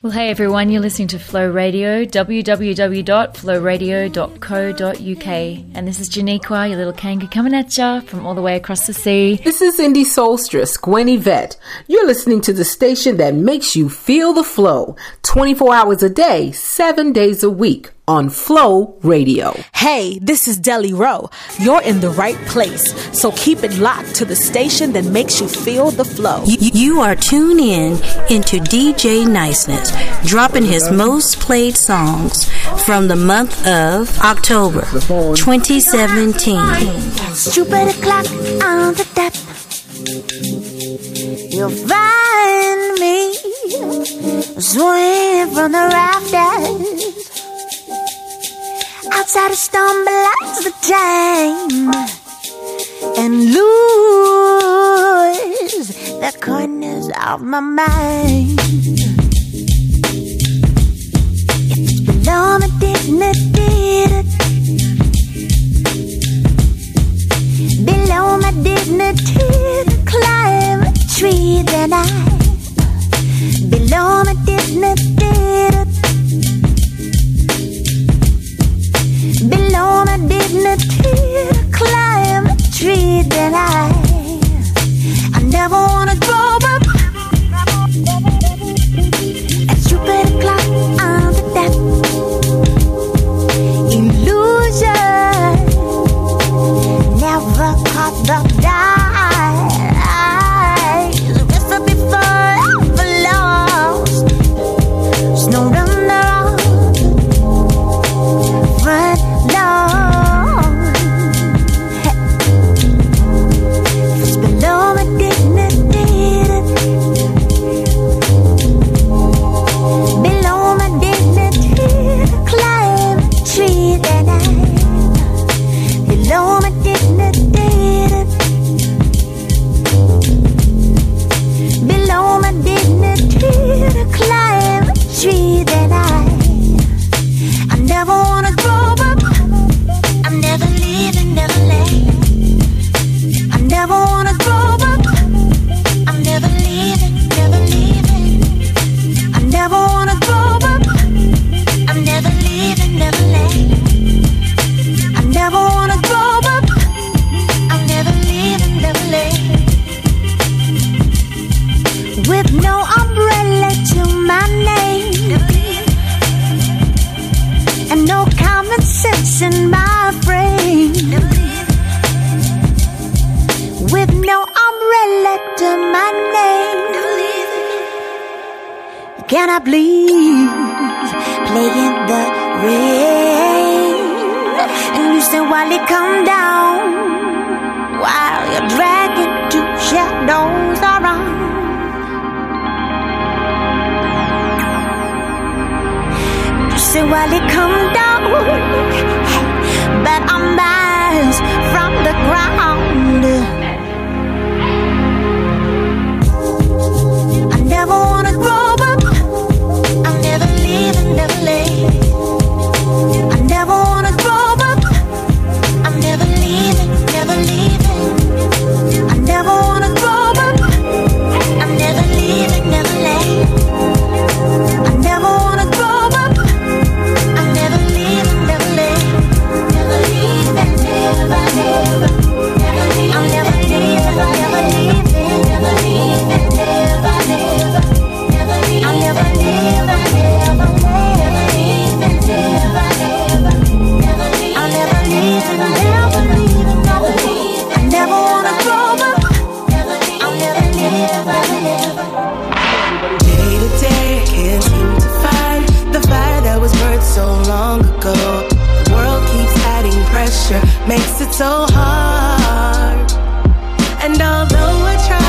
Well, hey everyone, you're listening to Flow Radio, www.flowradio.co.uk. And this is Janiqua, your little kanga, coming at ya from all the way across the sea. This is Indie Soulstress, Gwen Yvette. You're listening to the station that makes you feel the flow 24 hours a day, 7 days a week on Flow Radio. Hey, this is Deli Rowe. You're in the right place, so keep it locked to the station that makes you feel the flow. You, you are tuned in into DJ Niceness, dropping his most played songs from the month of October 2017. Stupid clock on the tap. You'll find me swinging from the rafters outside to stumble as the time and lose the corners of my mind. It's below my dignity, below my dignity to climb a tree, then I below my dignity. Below my dignity to climb a tree that I I never wanna grow up. A stupid clock on the death illusion. Never caught the die in my brain. With no umbrella to my name. Can I please play in the rain? And you say while it come down, while you're dragging two shadows around. You say while it come down, but I'm miles from the ground. I never wanna grow up. I'm never leaving, never so long ago. The world keeps adding pressure, makes it so hard. And although I try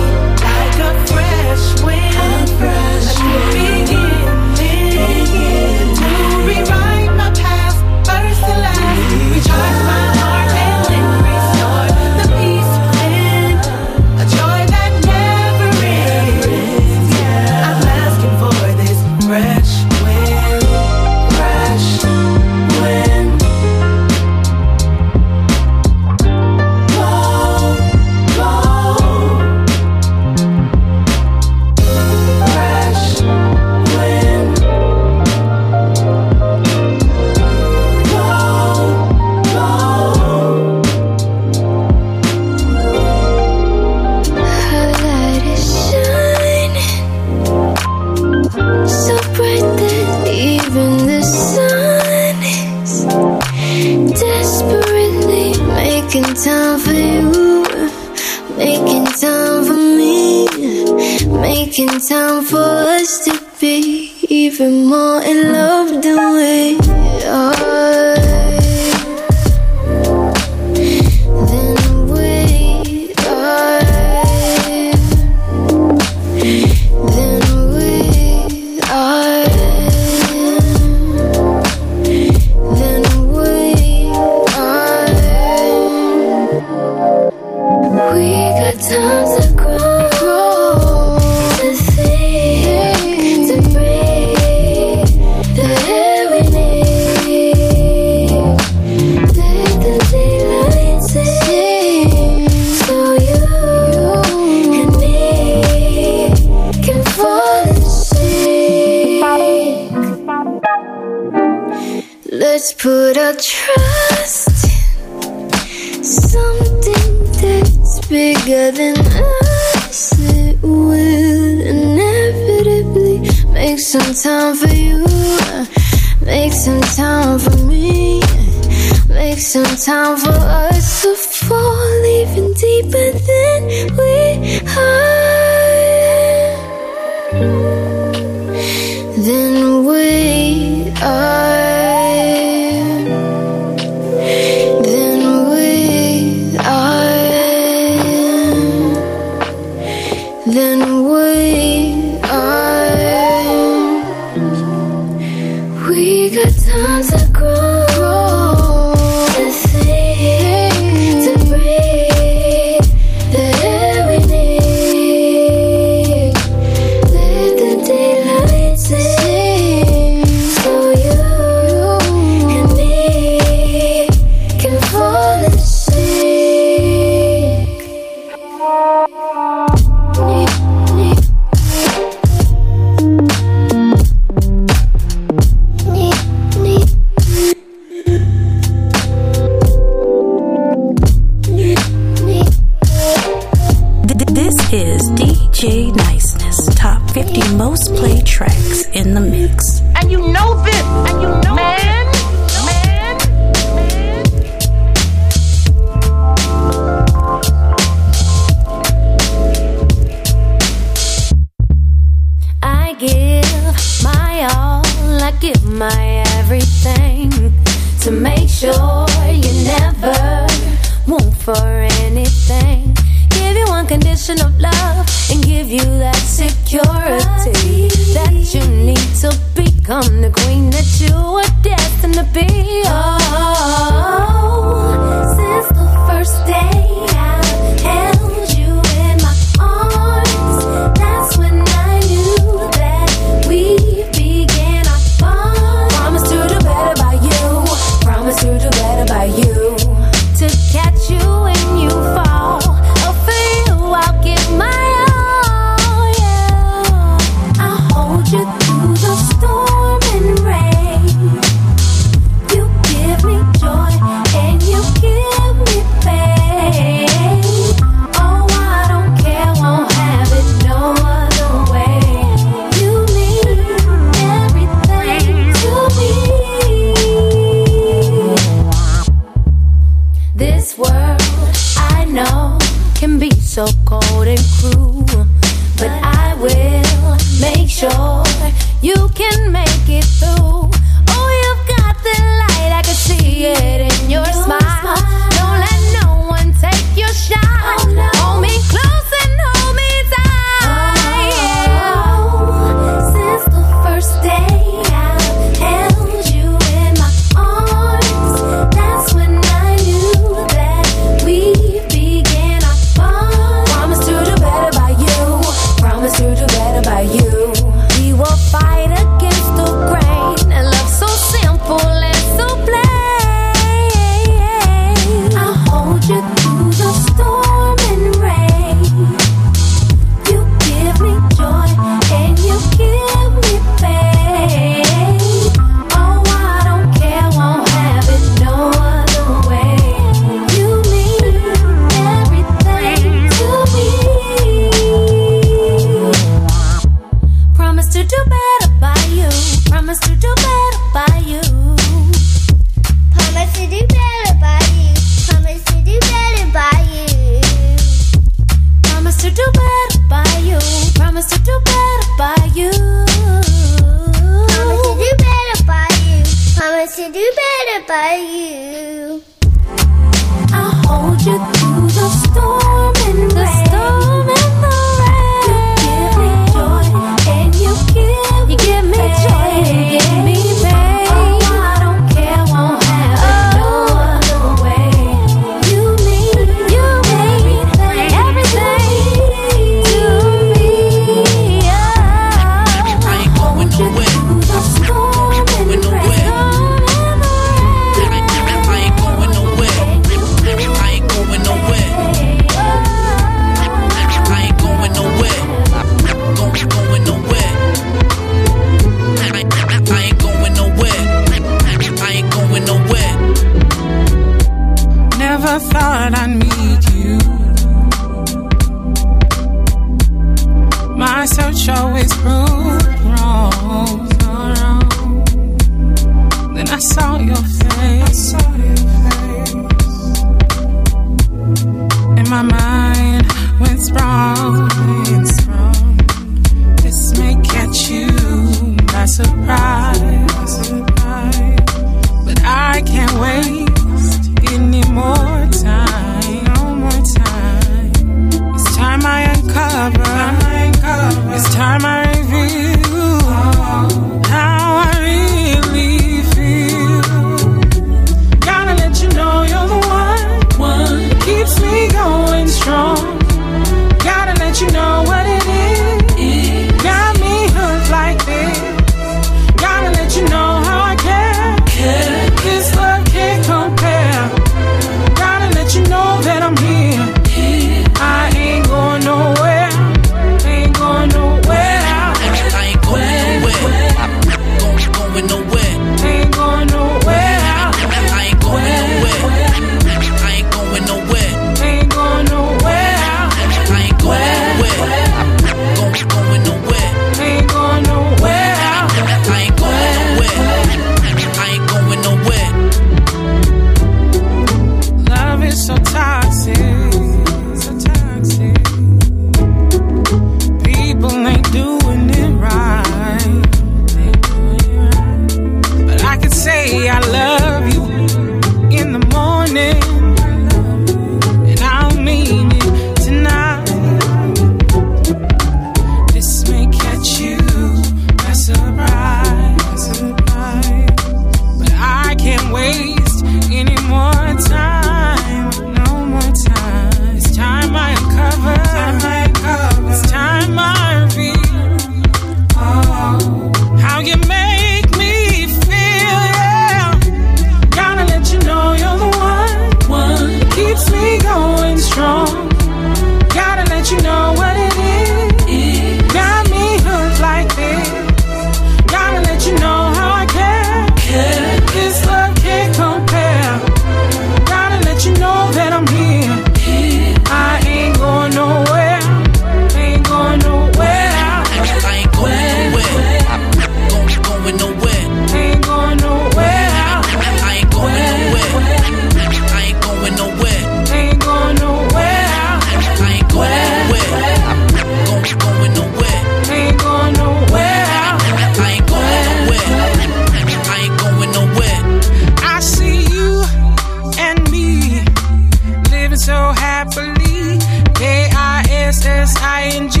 properly. K I S S I N G.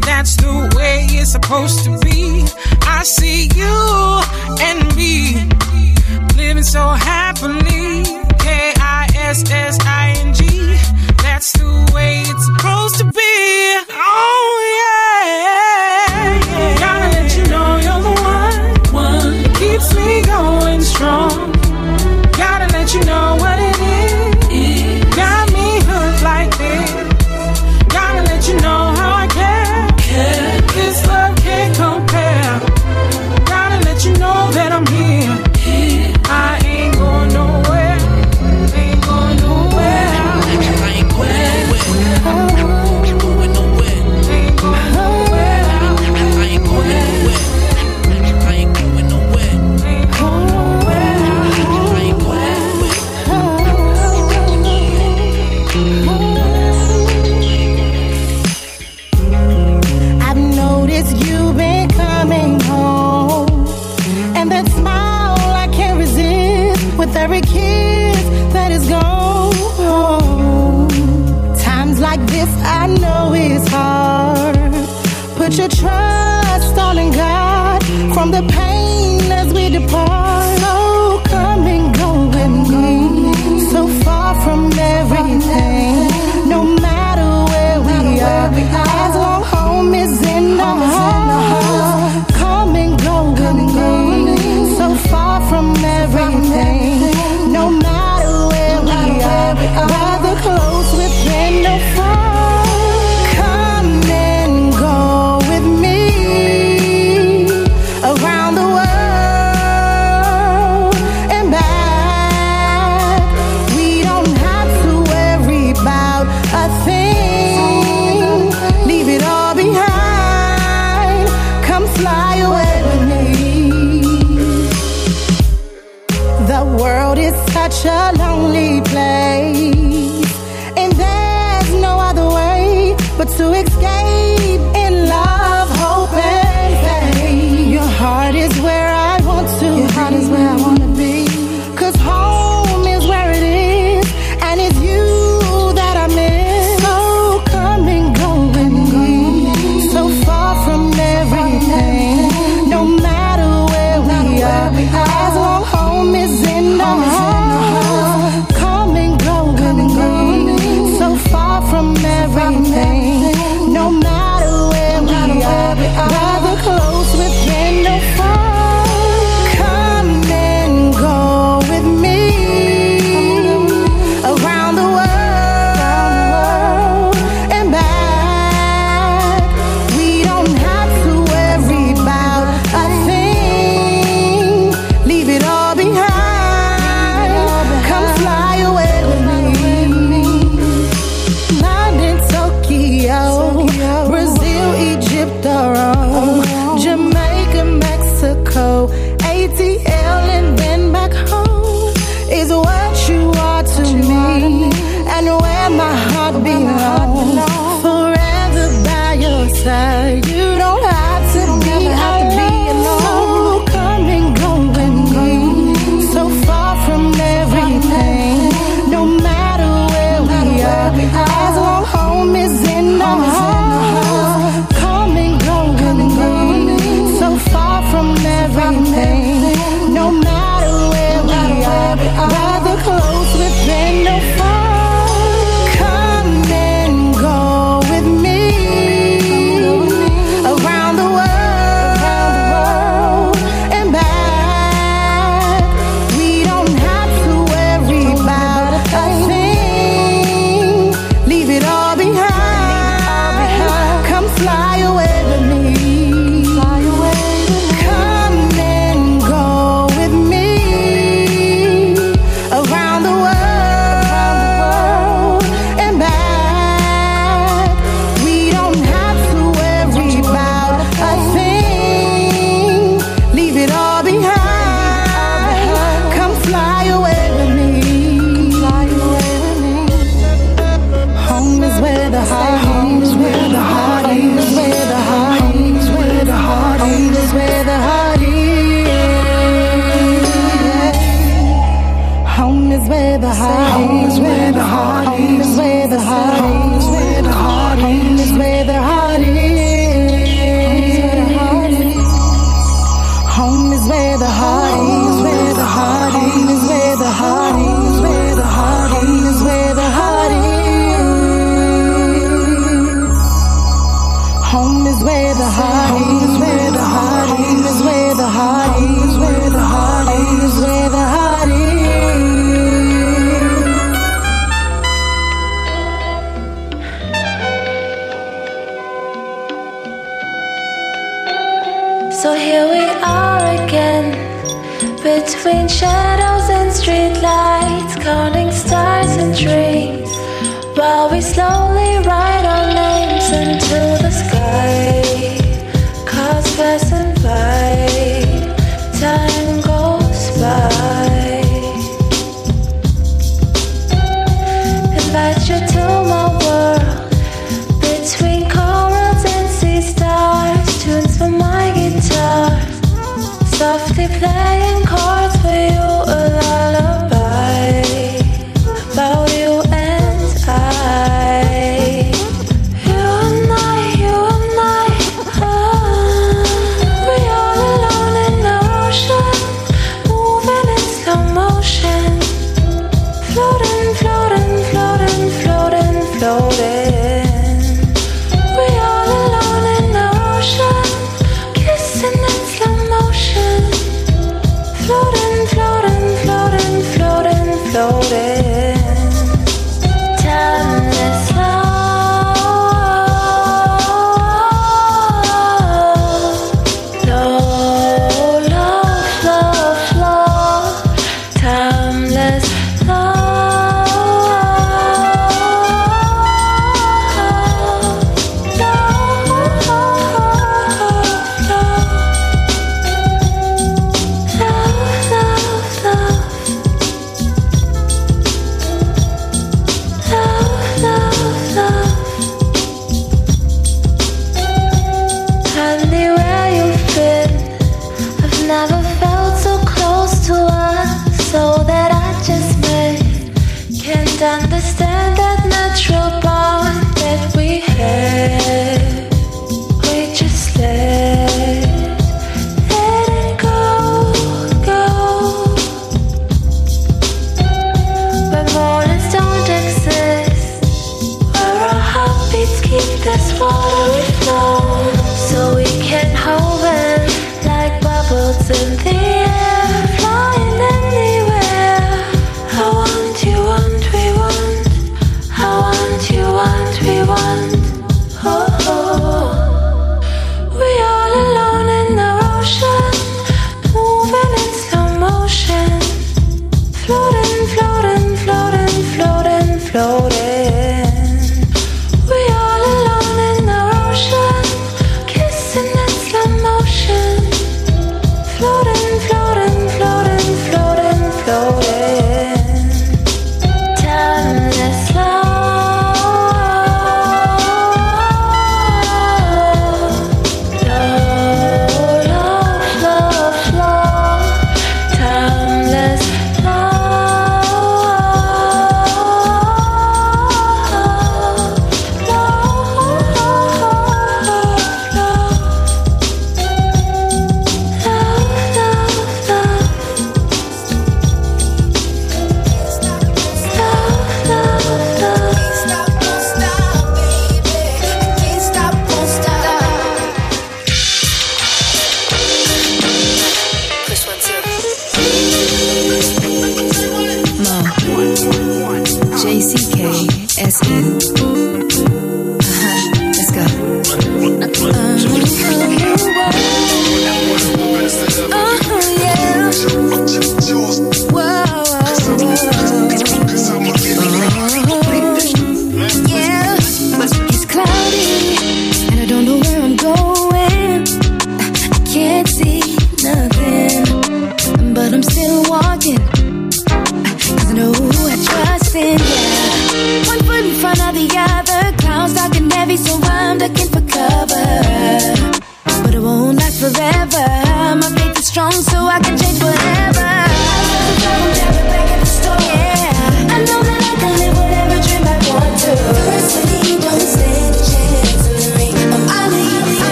That's the way it's supposed to be. I see you and me living so happily. K I S S I N G. That's the way it's supposed to be. Oh, yeah. yeah. Gotta let you know you're the one. One keeps me going strong. Gotta let you know.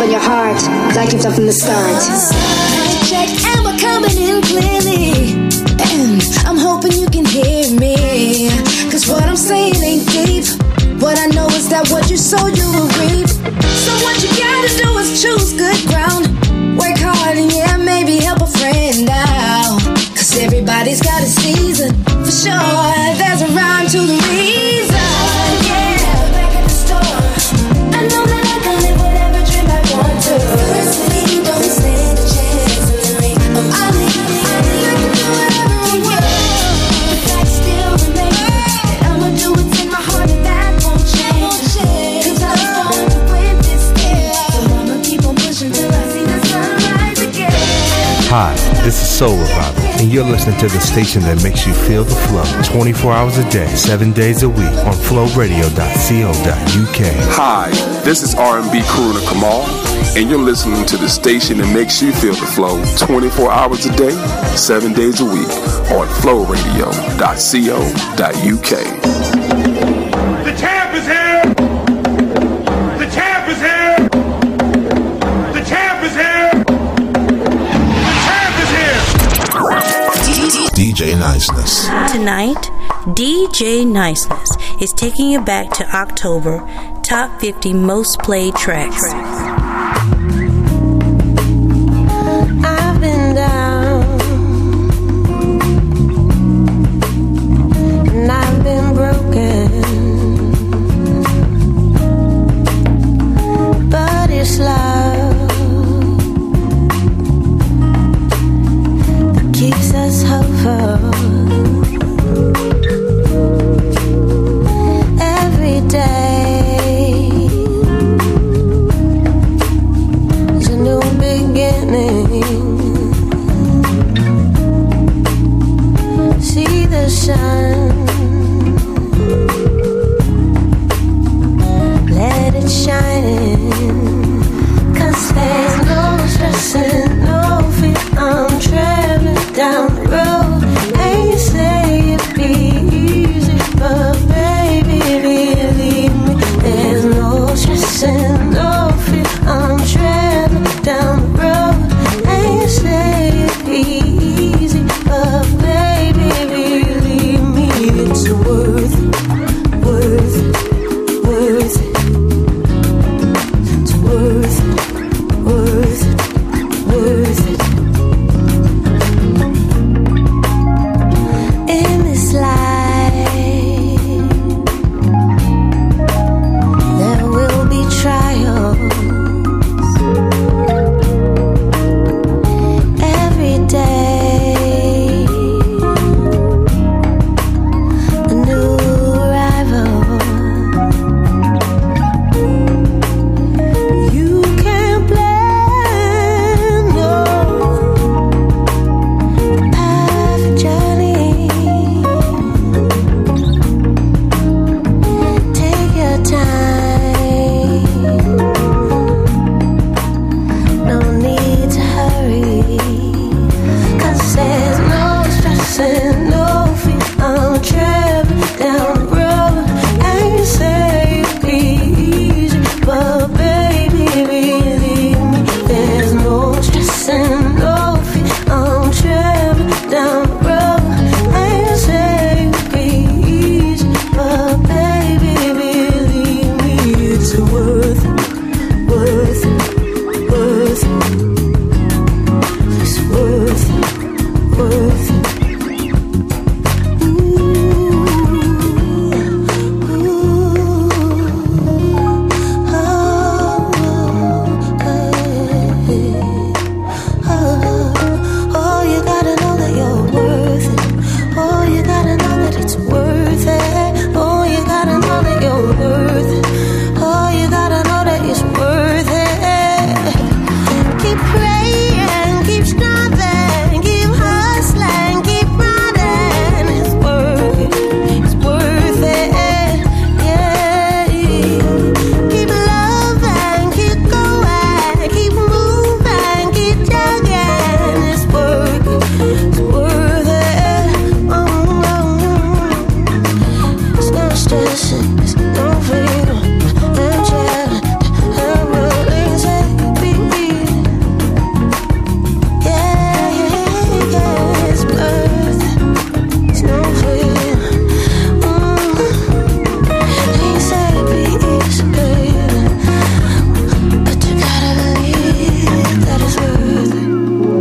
love in your heart, like you've done from the start. Check am I coming in clearly. And I'm hoping you can hear me. Cause what I'm saying ain't deep. What I know is that what you sow, you will reap. So what you gotta do is choose good ground. This is Soul Revival, and you're listening to the station that makes you feel the flow 24 hours a day, 7 days a week on flowradio.co.uk. Hi, this is R&B crooner Kamal, and you're listening to the station that makes you feel the flow 24 hours a day, 7 days a week on flowradio.co.uk. Tonight, DJ Niceness is taking you back to October top 50 most played tracks.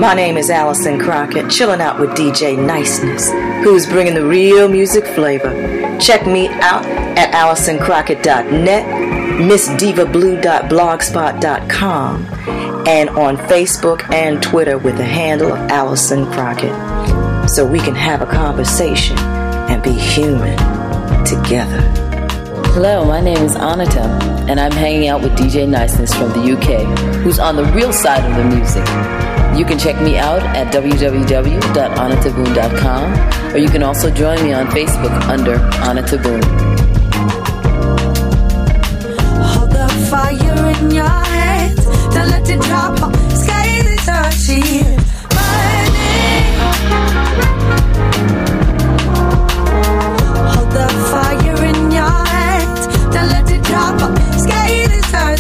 My name is Allison Crockett, chilling out with DJ Niceness, who's bringing the real music flavor. Check me out at allisoncrockett.net, missdivablue.blogspot.com, and on Facebook and Twitter with the handle of Allison Crockett, so we can have a conversation and be human together. Hello, my name is Anita, and I'm hanging out with DJ Niceness from the UK, who's on the real side of the music. You can check me out at www.anataboon.com or you can also join me on Facebook under Anataboon. Hold the fire in your hands, don't let it drop. Sky is our shield. Hold the fire in your hands, don't let it drop. Sky is our.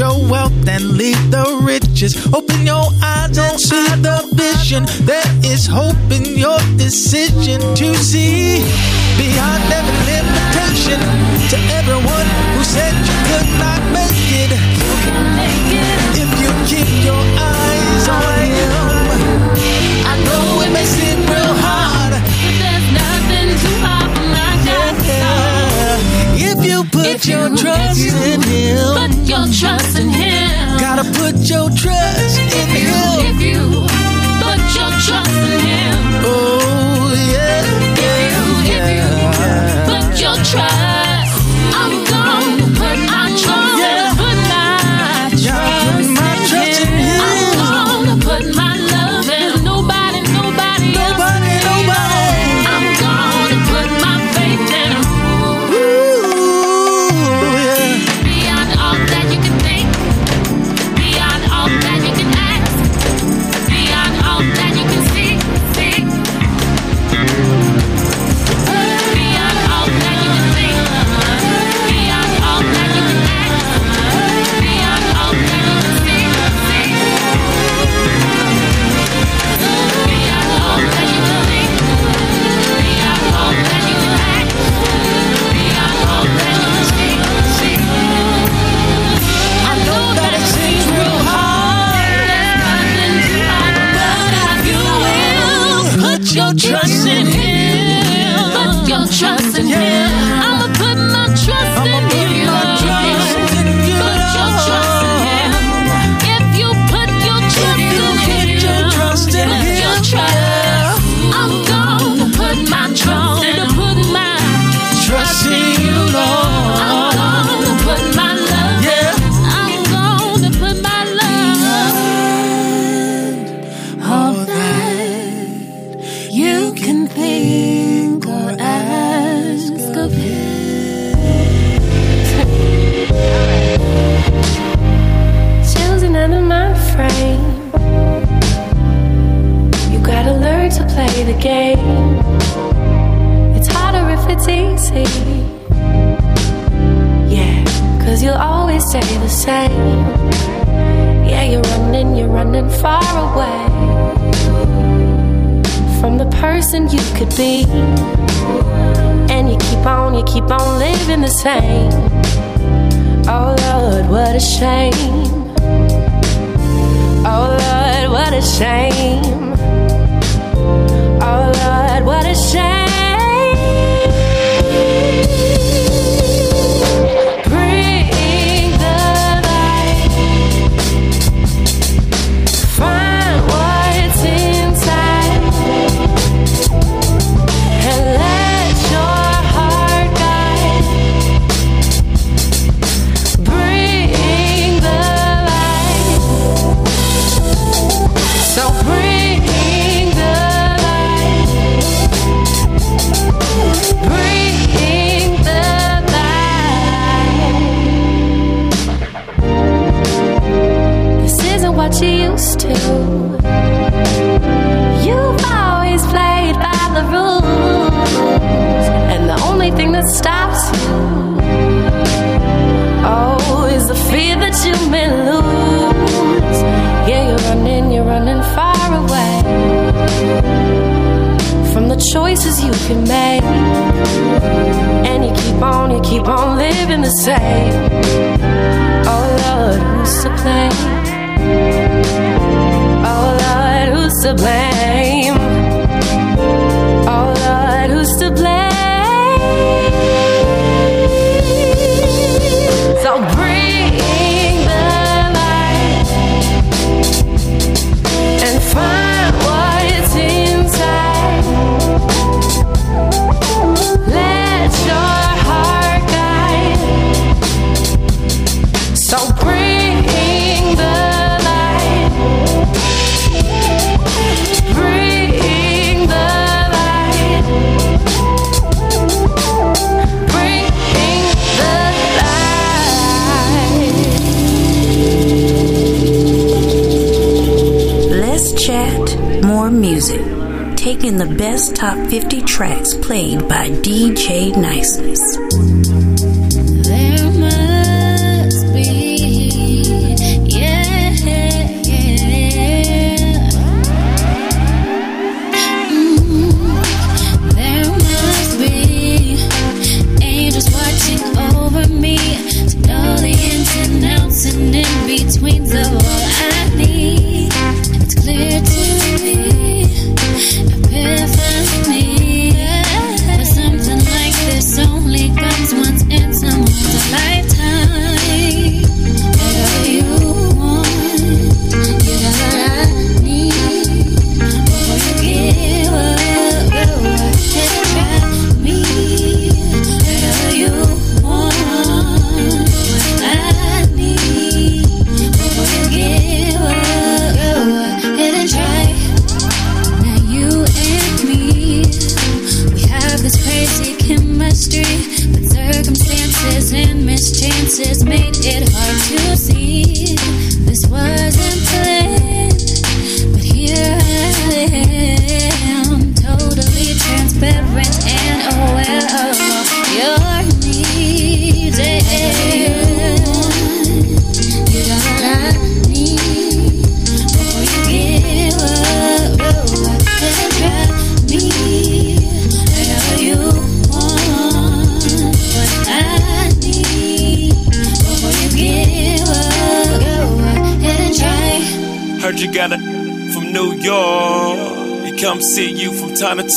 your wealth and leave the riches. Open your eyes and see the vision. There is hope in your decision to see beyond every limitation.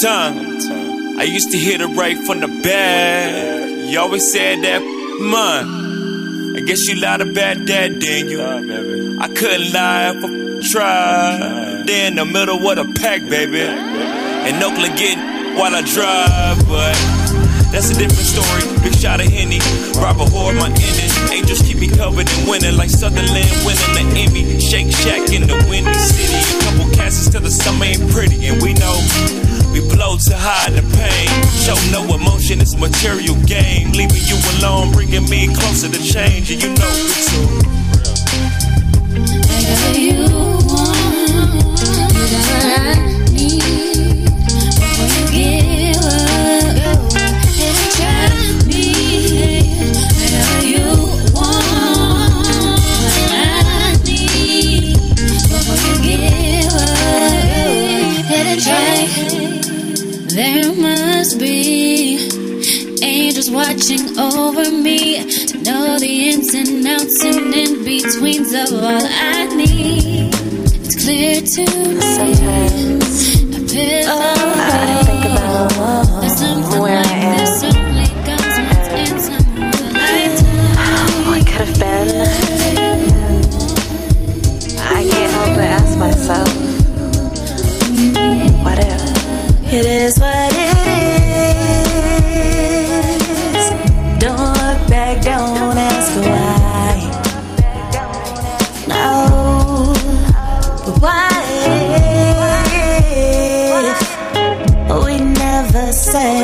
I used to hit it right from the back. You always said that, man. I guess you lied about that, didn't you? I couldn't lie if I tried. They in the middle of the pack, baby. And Oakland getting while I drive, but that's a different story. Big shot of Henny, Robert Hoard, my ending. Angels keep me covered in winning, like Sutherland winning the Emmy. Shake Shack in the windy city. A couple castles till the summer ain't pretty, and we know we blow to hide the pain. Show no emotion, it's material game. Leaving you alone, bringing me closer to change, and you know it too. Whatever you want, you got what watching over me to know the ins and outs and in betweens of all I need. It's clear to me. Sometimes I think about where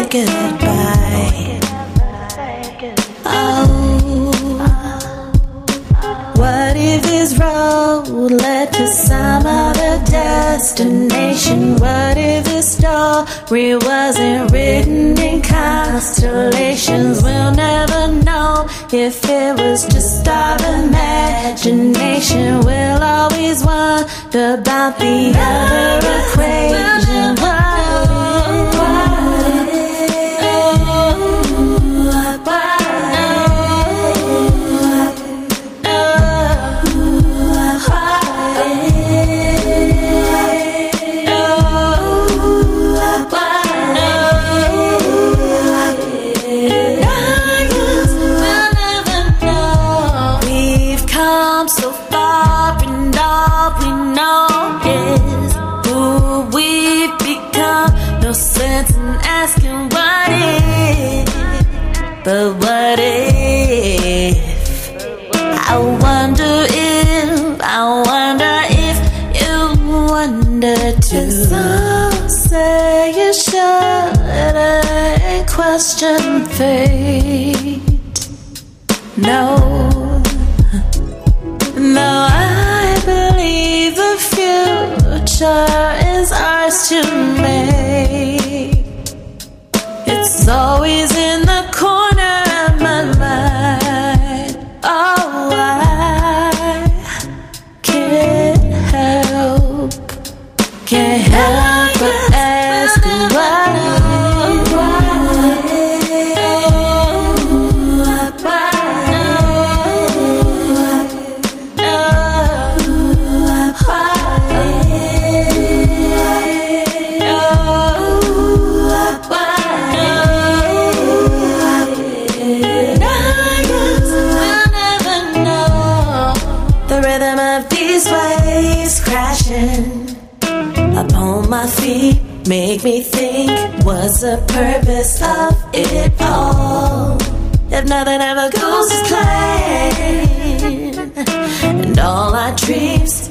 goodbye? Oh, what if this road led to some other destination? What if this story wasn't written in constellations? We'll never know if it was just our imagination. We'll always wonder about the other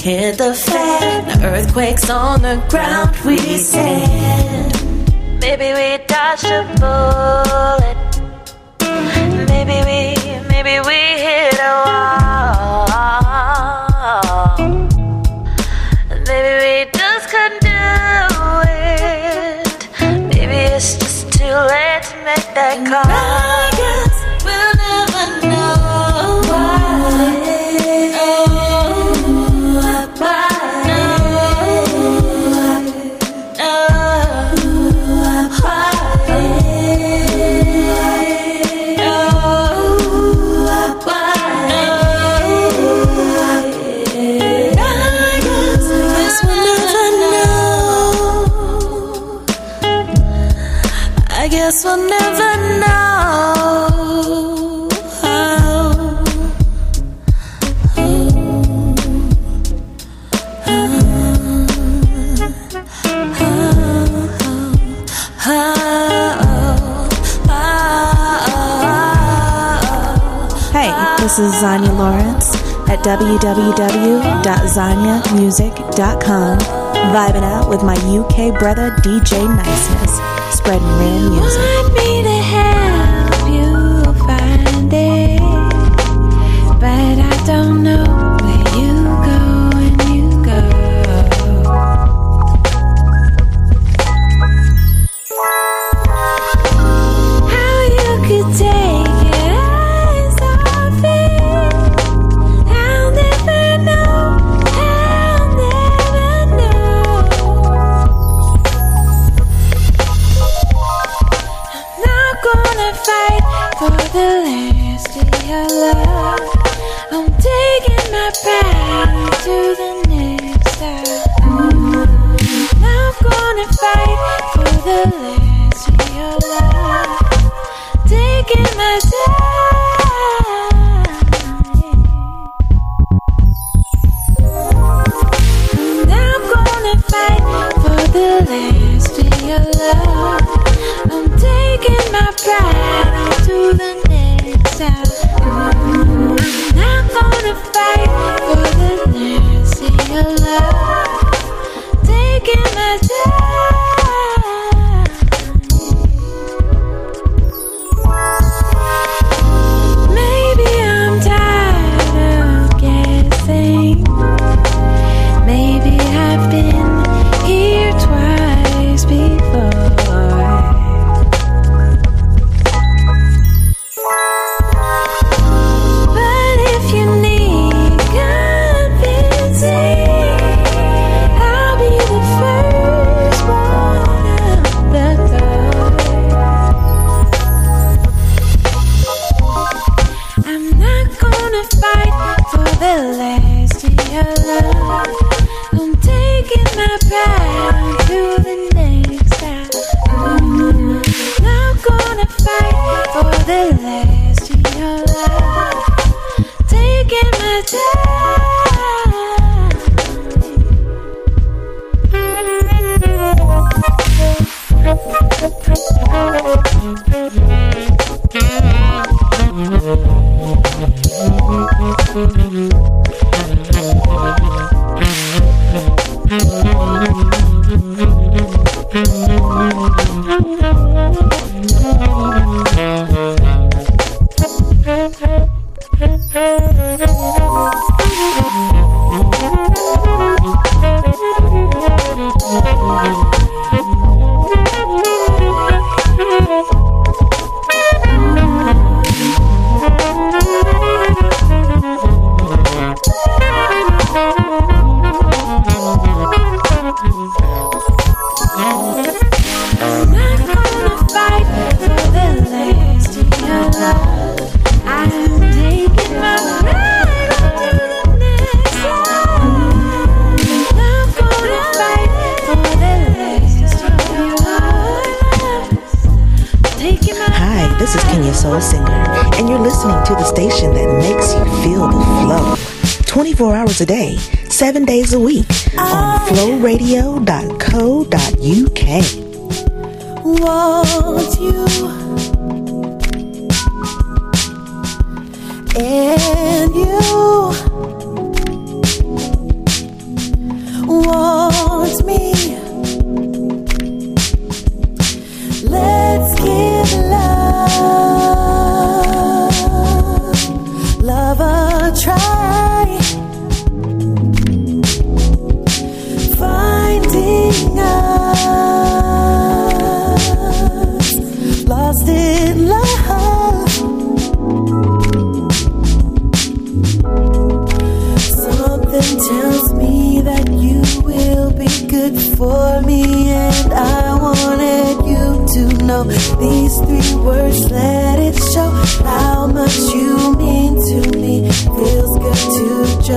Hit the fan, earthquakes on the ground we stand. Maybe we dodge a bullet. Maybe we, maybe we hit a wall. Maybe we just couldn't do it. Maybe it's just too late to make that call. www.zanyamusic.com, vibing out with my UK brother DJ Niceness, spreading real music.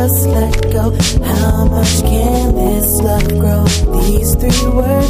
just let go. How much can this love grow? These three words.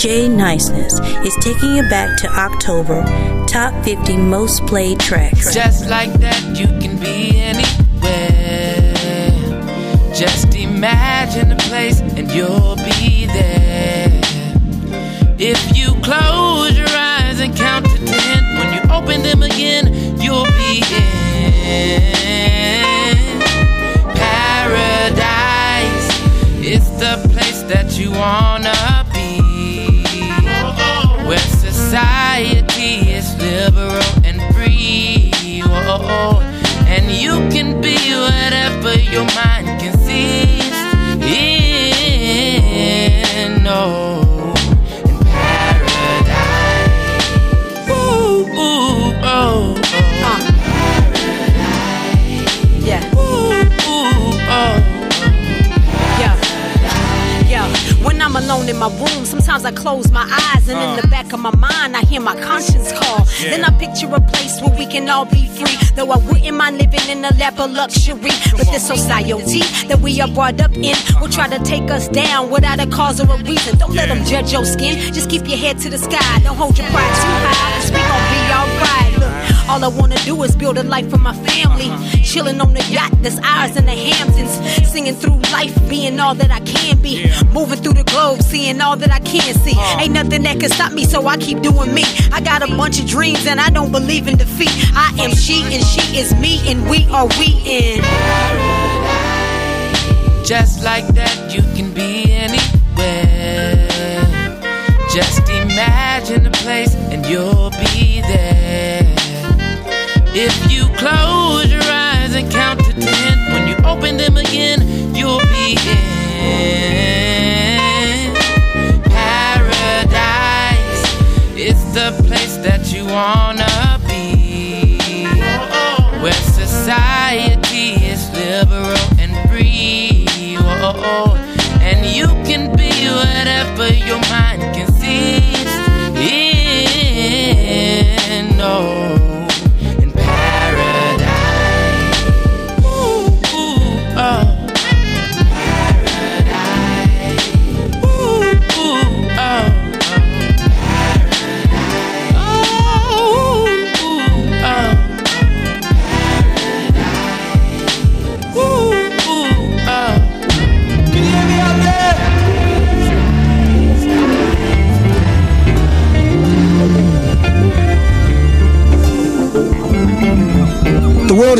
DJ Niceness is taking you back to October top 50 most played tracks. Just like that, you can be anywhere. Just imagine a place and you'll be there. If you close your eyes and count to ten, when you open them again, you'll be in paradise. It's the place that you wanna you can be whatever your mind can see. In my room, sometimes I close my eyes, and in the uh. back of my mind, I hear my conscience call. Yeah. Then I picture a place where we can all be free. Though I wouldn't mind living in a lap of luxury. But this society that we are brought up in will try to take us down without a cause or a reason. Don't let them judge your skin, just keep your head to the sky. Don't hold your pride too high, all I wanna do is build a life for my family. Uh-huh. Chilling on the yacht that's ours in the Hamptons. Singing through life, being all that I can be. Moving through the globe, seeing all that I can see. Uh-huh. Ain't nothing that can stop me, so I keep doing me. I got a bunch of dreams and I don't believe in defeat. I am she and she is me, and we are we in. Just like that, you can be anywhere. Just imagine a place and you'll be there. If you close your eyes and count to ten, when you open them again, you'll be in paradise. It's the place that you wanna be, where society is liberal and free. And you can be whatever your mind can see.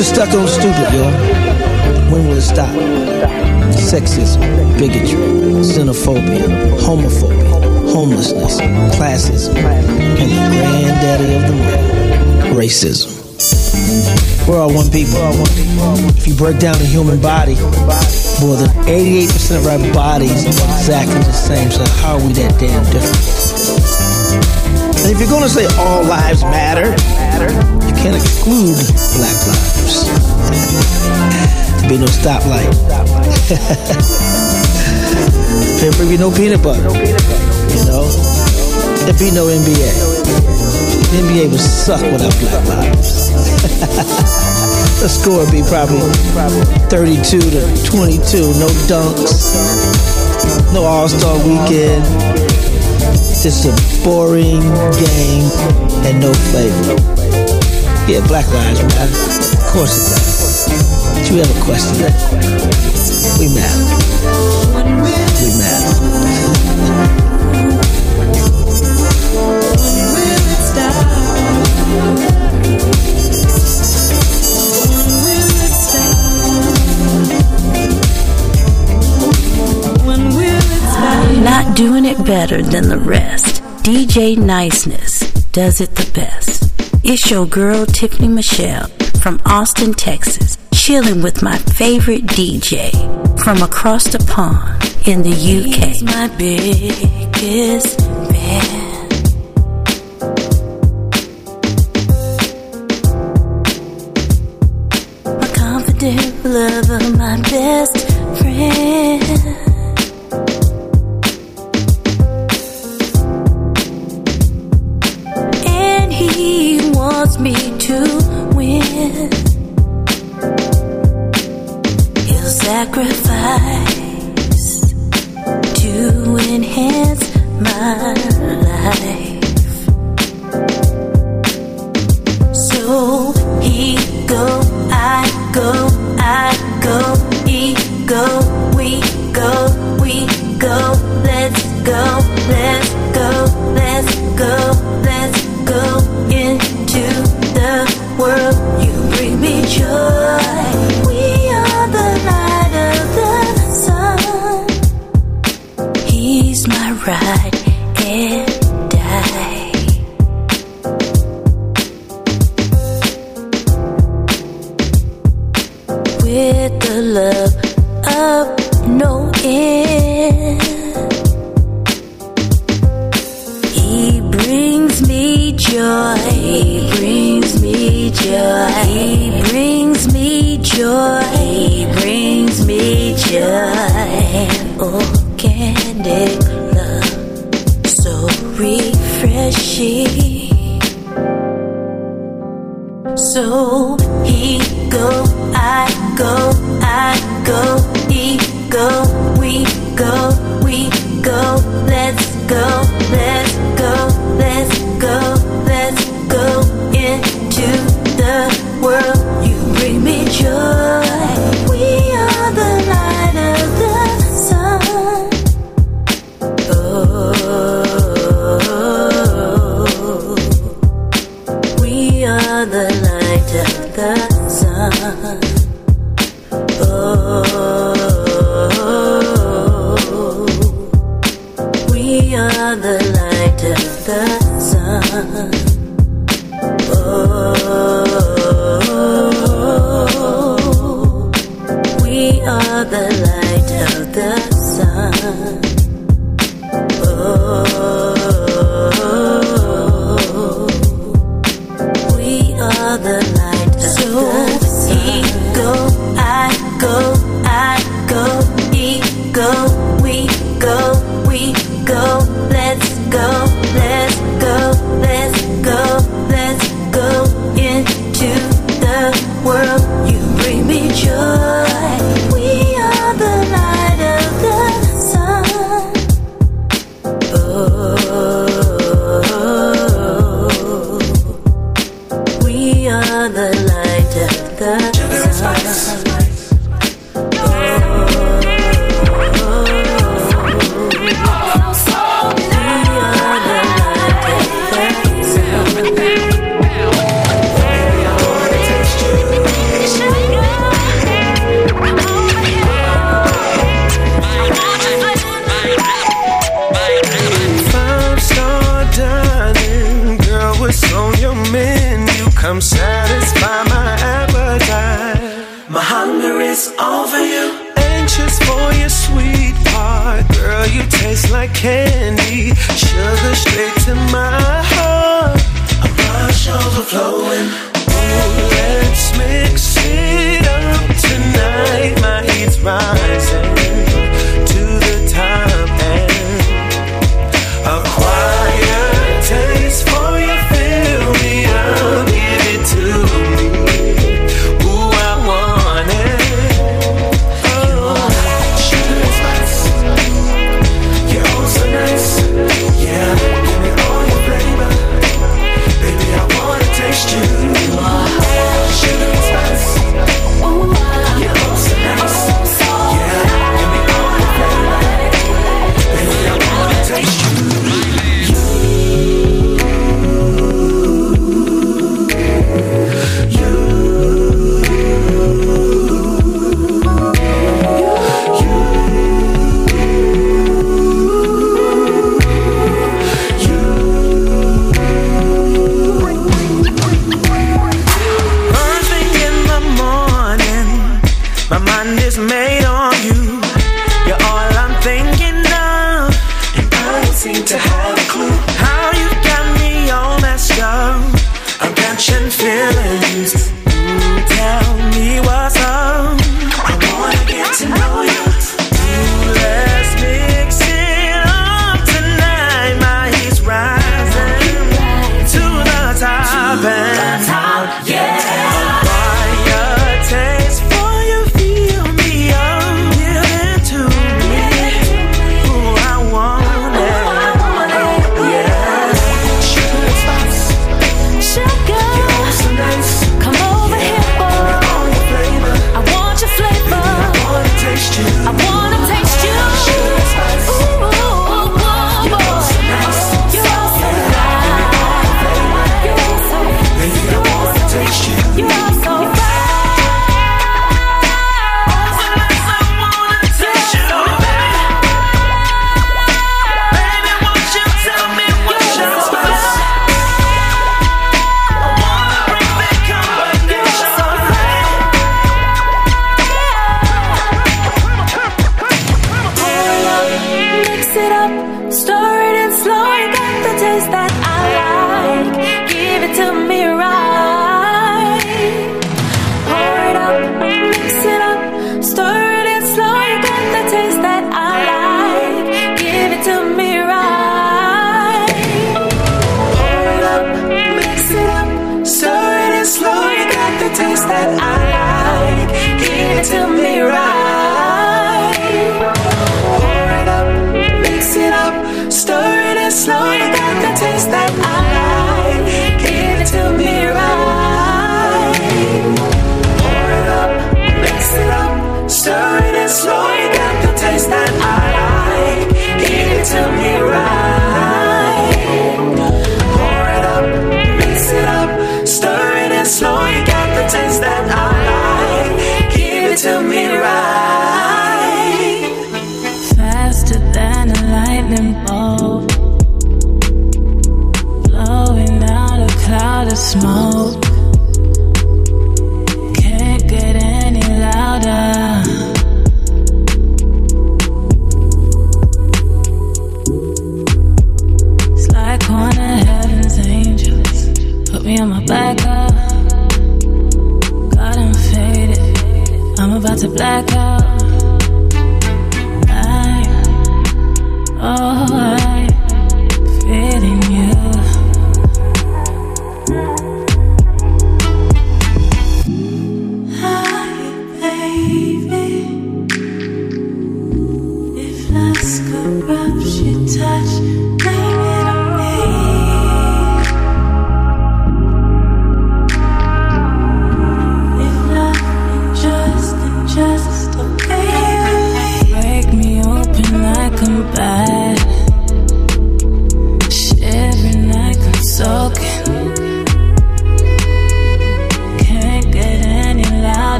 World stuck on stupid, yo. When will it stop? Sexism, bigotry, xenophobia, homophobia, homelessness, classism, and the granddaddy of them all, racism. We're all one people. If you break down the human body, more than 88% of our bodies are exactly the same, so how are we that damn different? And if you're gonna say all lives matter, you can't exclude black lives. There be no stoplight. there be no peanut butter. You know? There be no NBA. The NBA would suck without black lives. the score would be probably 32 to 22. No dunks. No All-Star weekend. Just a boring game and no flavor. Yeah, Black Lives Matter. Course it does. Did you ever question that? We matter. We matter. Not doing it better than the rest. DJ Niceness does it the best. It's your girl Tiffany Michelle from Austin, Texas, chilling with my favorite DJ from across the pond in the UK. He's my biggest fan. My Dear lover, my best friend. and he wants me to win. He'll sacrifice to enhance my life. So he go, I go, I go, he go, we go, we go, let's go, let's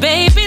baby,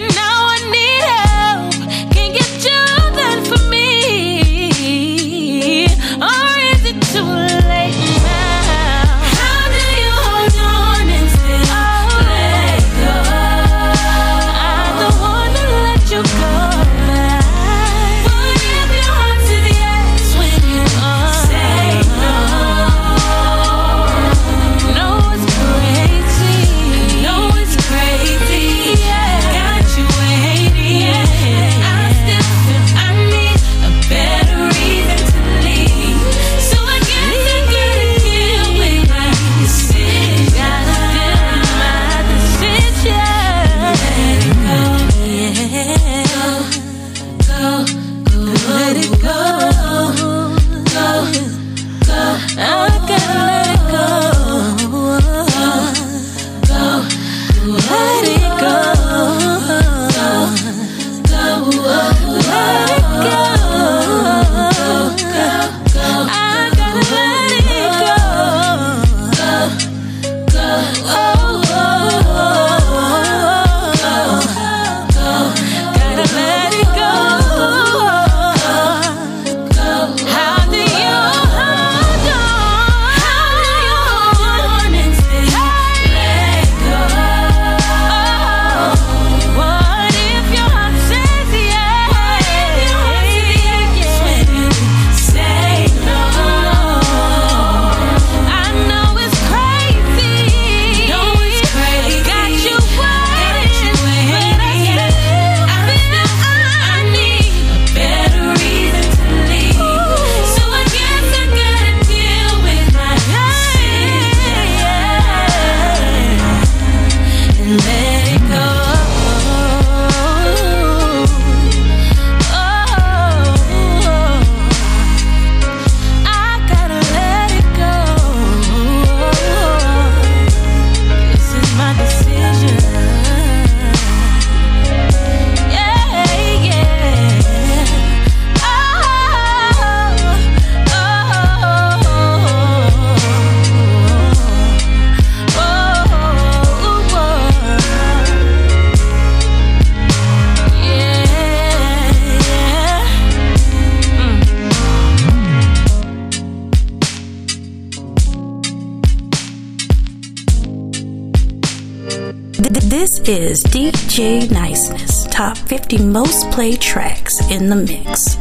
is DJ Niceness, top 50 most played tracks in the mix.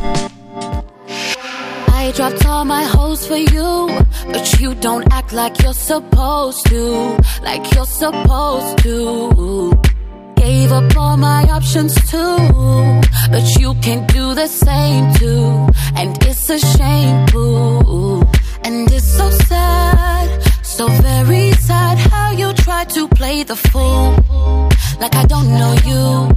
I dropped all my hoes for you, but you don't act like you're supposed to, like you're supposed to. Gave up all my options too, but you can't do the same too, and it's a shame, boo. And it's so sad, so very sad how you try to play the fool, like I don't know you.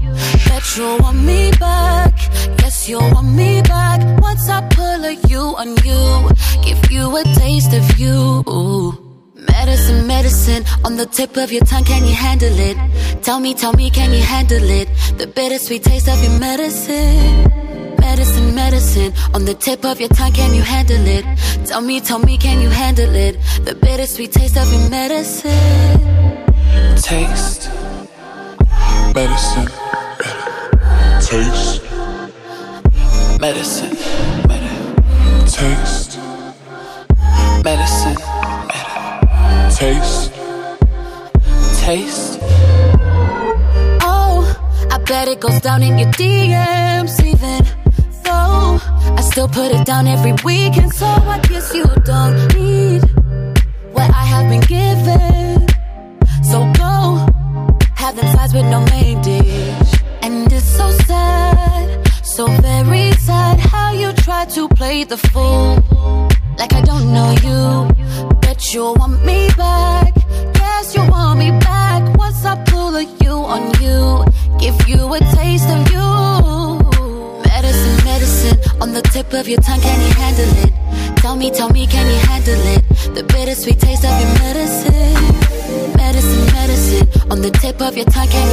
Bet you want me back, yes you want me back. Once I pull a you on you, give you a taste of you. Medicine, medicine on the tip of your tongue, can you handle it? Tell me, tell me, can you handle it? The bittersweet taste of your medicine. Medicine, medicine on the tip of your tongue, can you handle it? Tell me, tell me, can you handle it? The bittersweet taste of your medicine. Taste. Medicine. Taste. Medicine. Taste. Medicine. Taste. Taste. Oh, I bet it goes down in your DMs, even though I still put it down every weekend. So I guess you don't need what I have been given. So go have them sides with no to play the fool, like I don't know you. Bet you want me back. Yes, you want me back. Once I pull a you on you, give you a taste of you. Medicine, medicine on the tip of your tongue. Can you handle it? Tell me, tell me, can you handle it? The bittersweet taste of your medicine. Medicine, medicine on the tip of your tongue. Can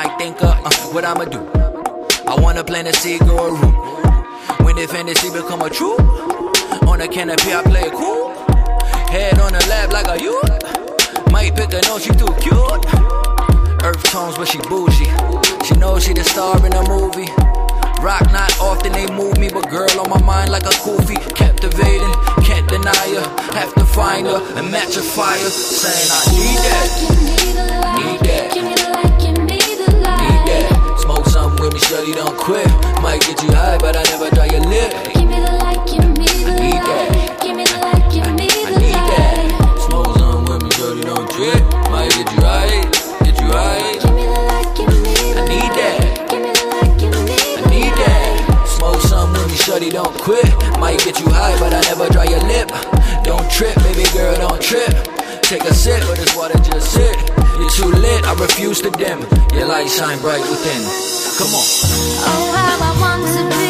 I think of uh, what I'ma do. I wanna plant a seed, grow a root. When the fantasy become a truth, on the canopy I play it cool. Head on the lap like a youth. Might pick a nose, she too cute. Earth tones, but she bougie. She knows she the star in a movie. Rock not often they move me, but girl on my mind like a koofy. Captivating, can't deny her. Have to find her and match a fire. Saying I need that. Need that. Need shorty, don't quit. Might get you high, but I never dry your lip. I need that. Give me the light, give me I the need that. Smoke something with me, shorty, don't trip. Might get you high, get you high. Give me the light, give me the I need that. Give me the light, give me the I need that. Smoke something with me, shorty, don't quit. Might get you high, but I never dry your lip. Don't trip, baby girl, don't trip. Take a sip, but this water just sit. You're too lit, I refuse to dim. Your light shine bright within. Come on. Oh, how I want to be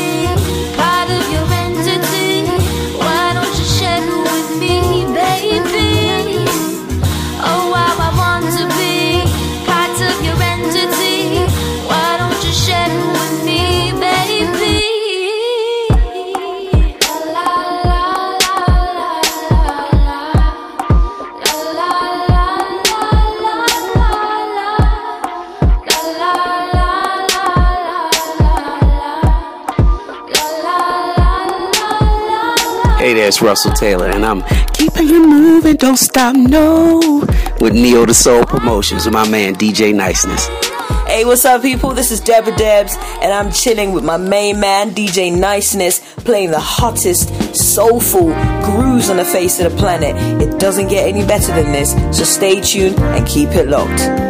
it's Russell Taylor, and I'm keeping it moving, don't stop, no. With Neo the Soul Promotions with my man DJ Niceness. Hey, what's up, people? This is Deborah Debs, and I'm chilling with my main man, DJ Niceness, playing the hottest, soulful grooves on the face of the planet. It doesn't get any better than this, so stay tuned and keep it locked.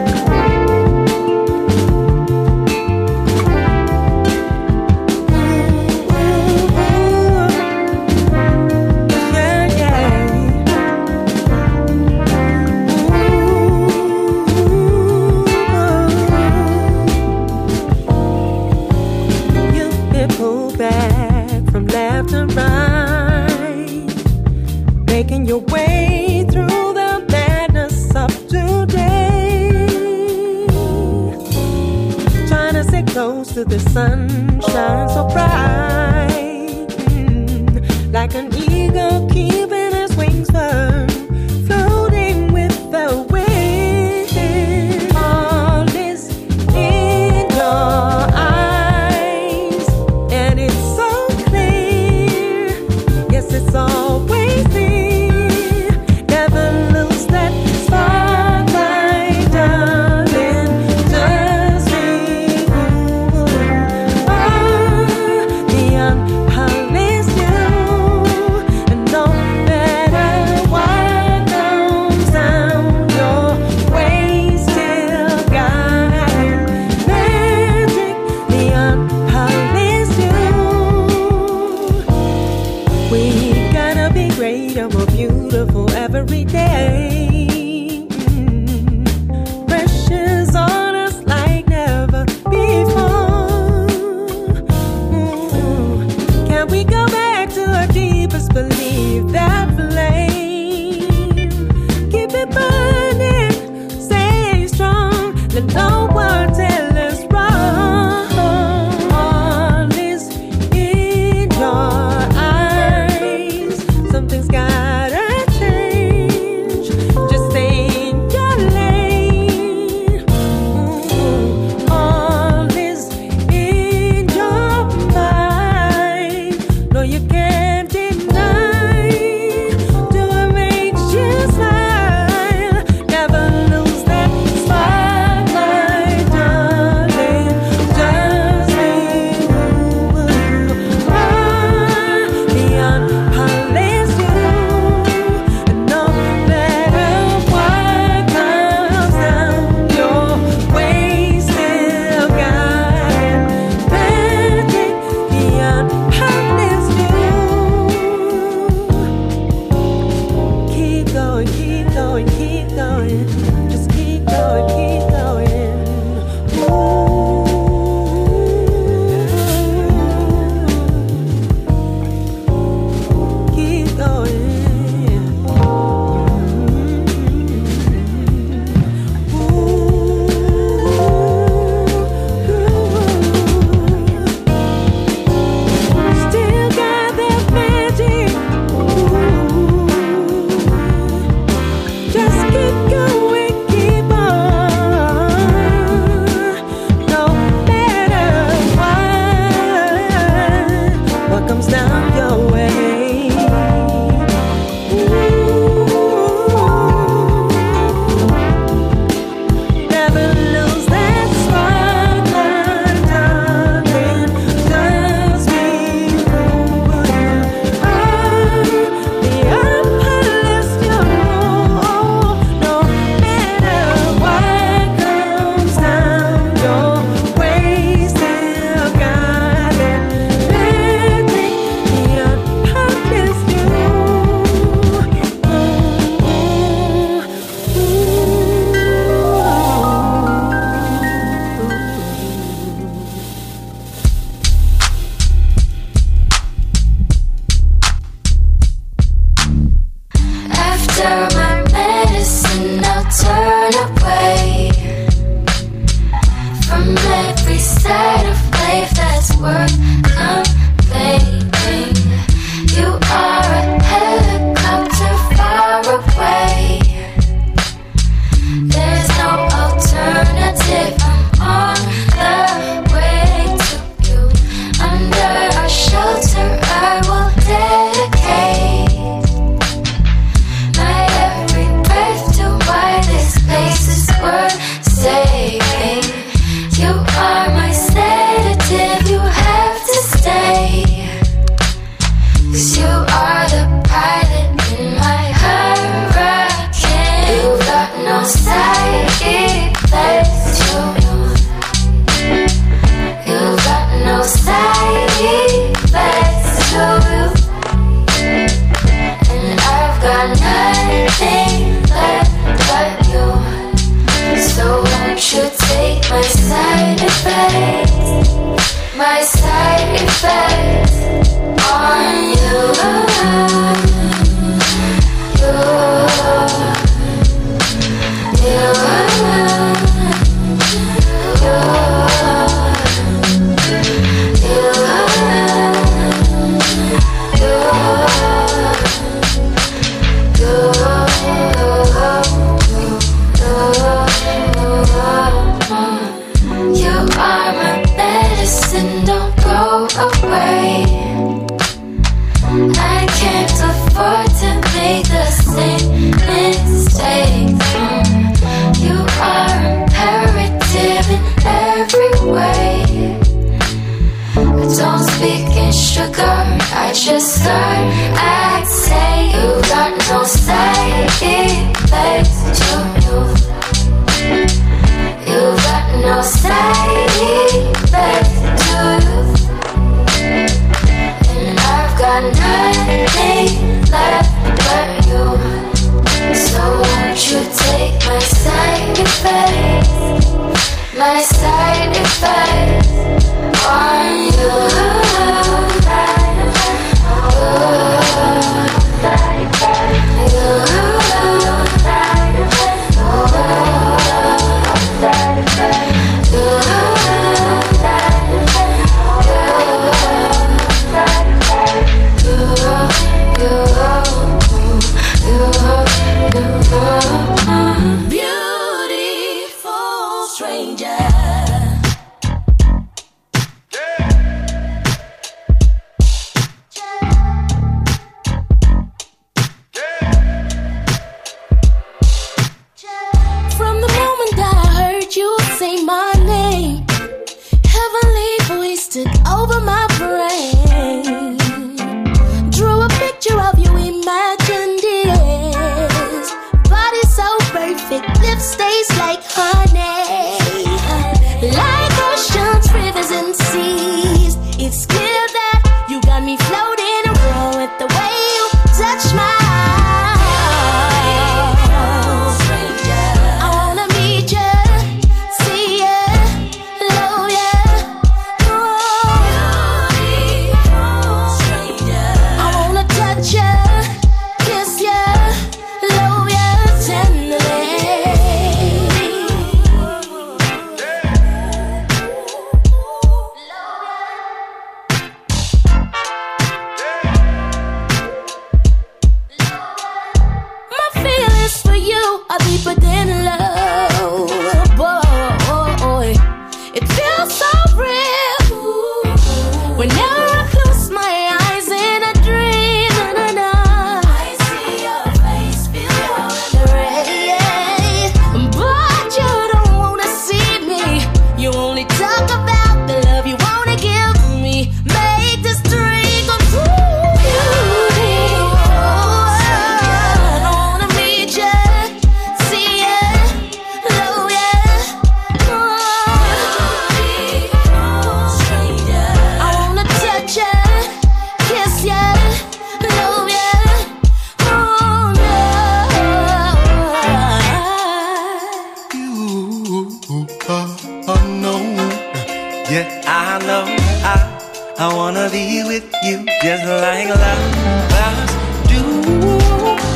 be with you just like lovers do.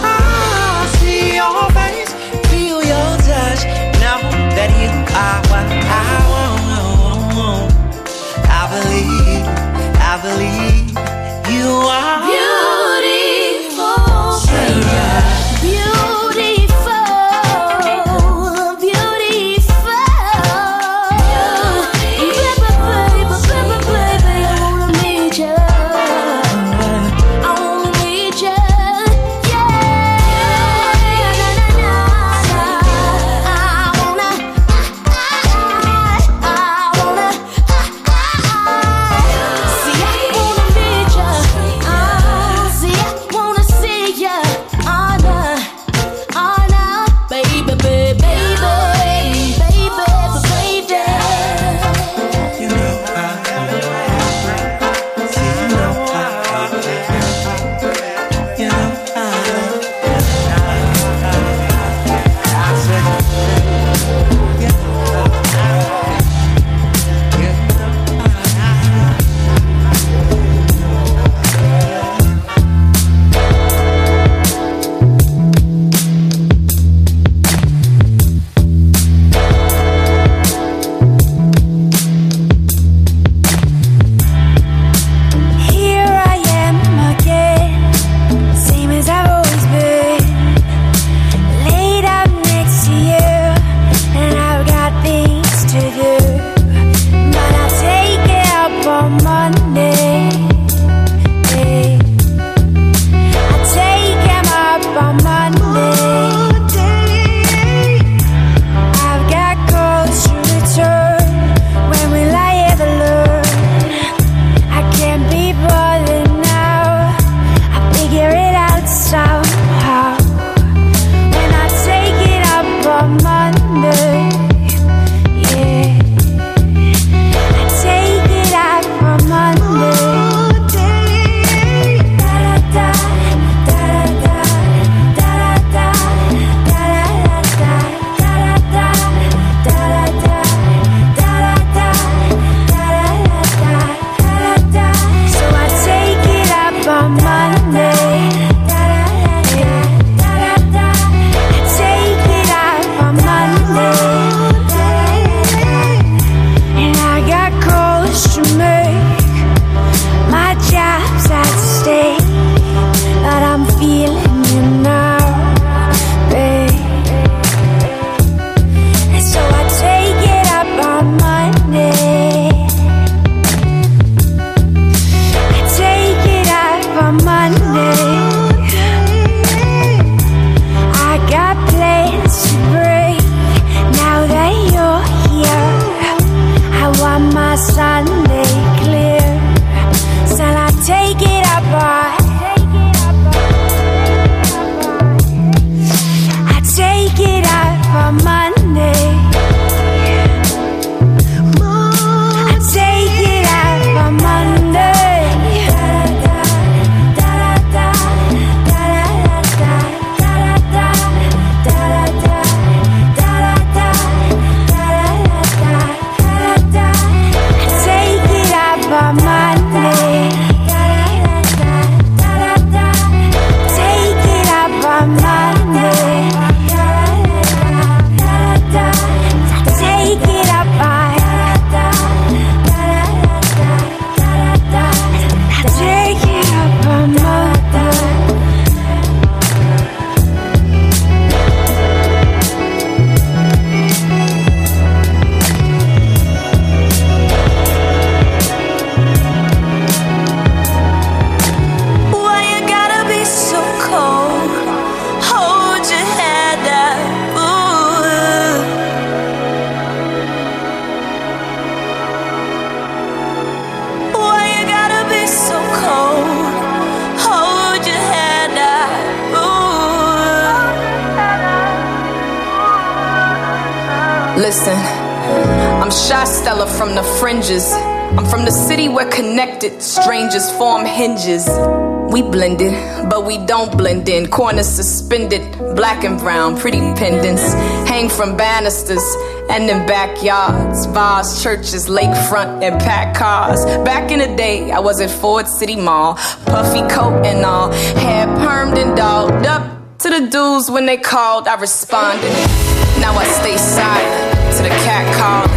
I see your face, feel your touch. Now that you are what I want, I believe, I believe. canisters and in backyards, bars, churches, lakefront, and packed cars. Back in the day, I was at Ford City Mall, puffy coat and all, hair permed and dolled up to the dudes when they called. I responded. Now I stay silent to the cat call.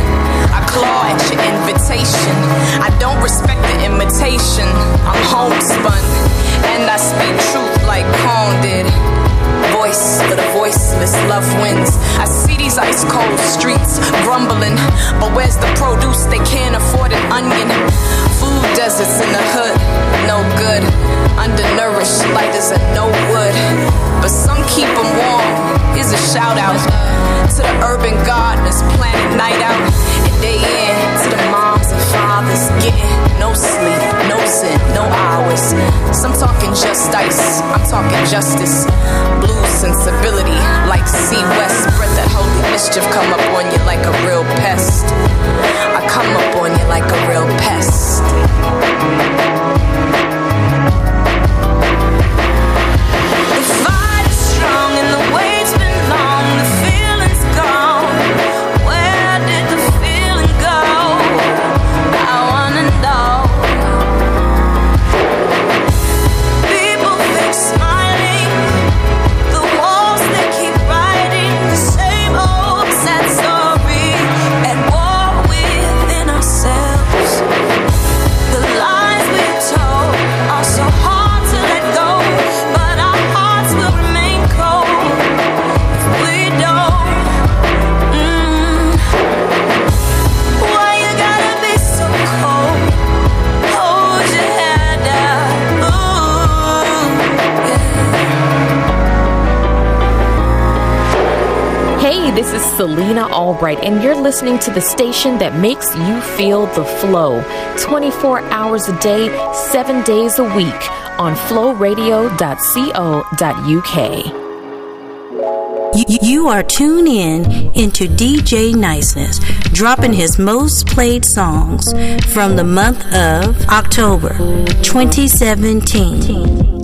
listening to the station that makes you feel the flow 24 hours a day, 7 days a week on flowradio.co.uk. You are tuned in into DJ Niceness, dropping his most played songs from the month of October 2017.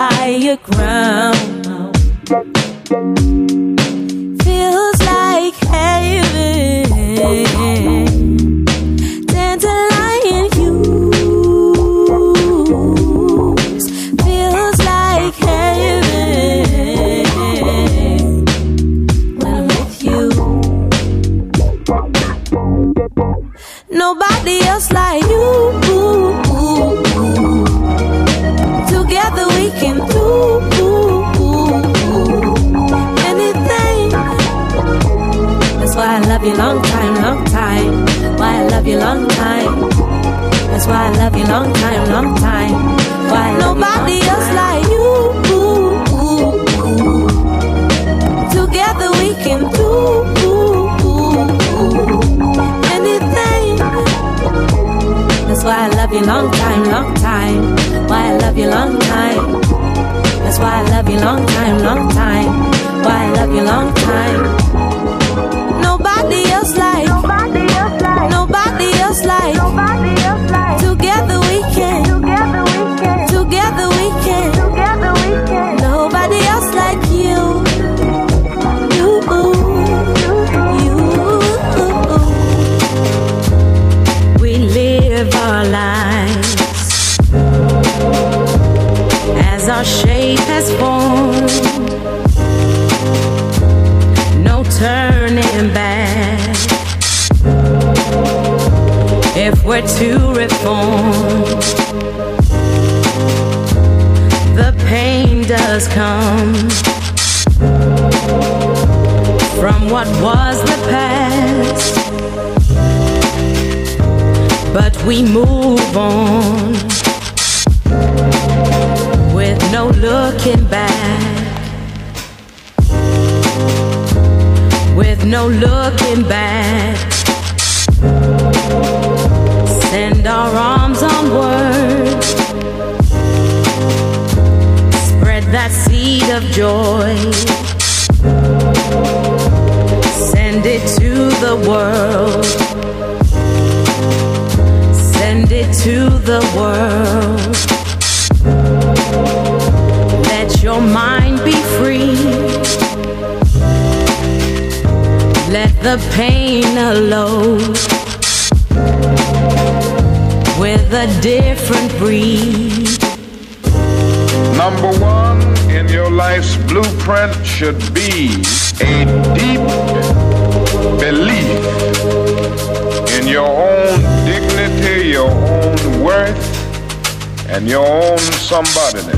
higher ground. Feels like heaven. Dandelion hues. Feels like heaven. When I'm with you. Nobody else like you. you long time. That's why I love you long time, long time. Why nobody else time. like you. Together we can do anything. That's why I love you long time, long time. Why I love you long time. That's why I love you long time, long time. Why I love you long time. To reform, the pain does come from what was the past. But we move on with no looking back. With no looking back. Send our arms onward. Spread that seed of joy. Send it to the world. Send it to the world. Let your mind be free. Let the pain alone a different breed. Number one in your life's blueprint should be a deep belief in your own dignity, your own worth, and your own somebodyness.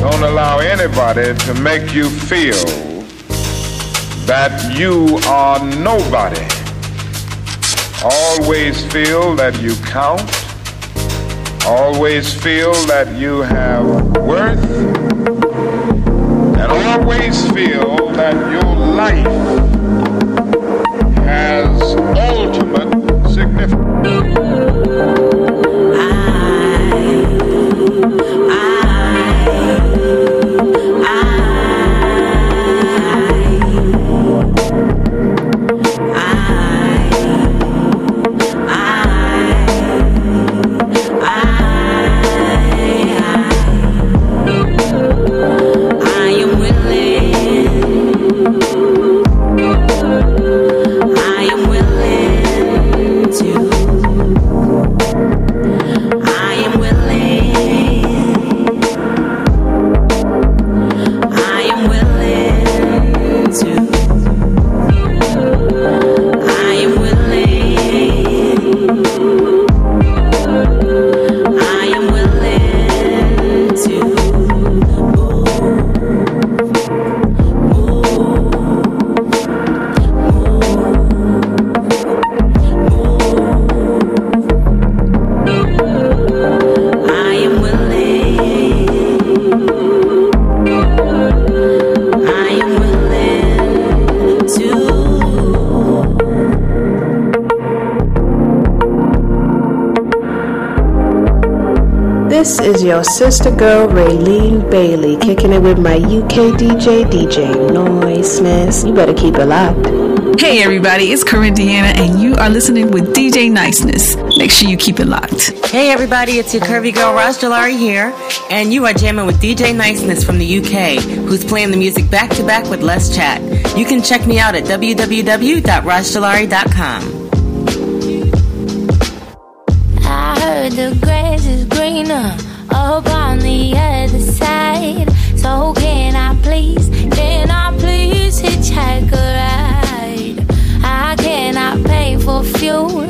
Don't allow anybody to make you feel that you are nobody. Always feel that you count. Always feel that you have worth. And always feel that your life has your sister girl Raylene Bailey kicking it with my UK DJ DJ Niceness. You better keep it locked. Hey everybody, it's Corinne Deanna and you are listening with DJ Niceness. Make sure you keep it locked. Hey everybody, it's your curvy girl Raj Jalari here, and you are jamming with DJ Niceness from the UK, who's playing the music back to back with less chat. You can check me out at www.rajjalari.com. I heard the grass is greener up on the other side. So can I please, can I please hitchhike a ride? I cannot pay for fuel,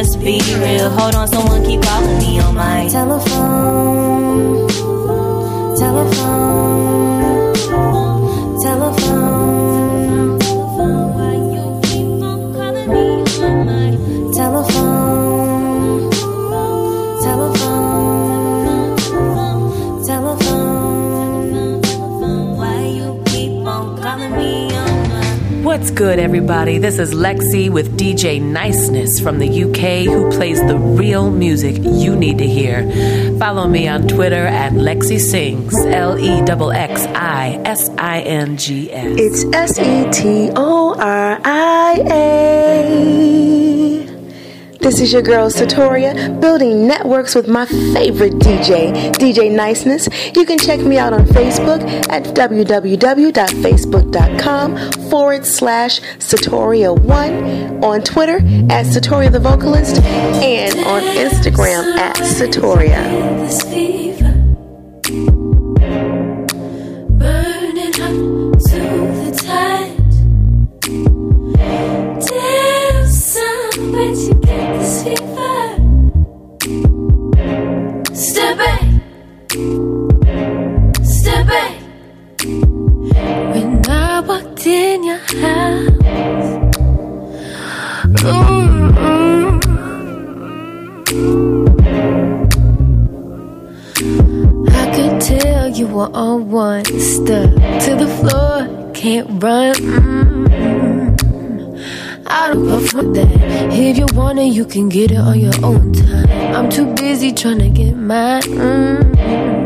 let's be real. Hold on, someone keep calling me on my telephone. Telephone. What's good, everybody? This is Lexi with DJ Niceness from the UK who plays the real music you need to hear. Follow me on Twitter at Lexi Sings, L E X I S I N G S. It's S E T O R I A. This is your girl Satoria, building networks with my favorite DJ, DJ Niceness. You can check me out on Facebook at www.facebook.com forward slash Satoria1, on Twitter at Satoria the Vocalist, and on Instagram at Satoria. were all one. Stuck to the floor, can't run. I don't that. If you want it, you can get it on your own time. I'm too busy trying to get mine. Mm-hmm.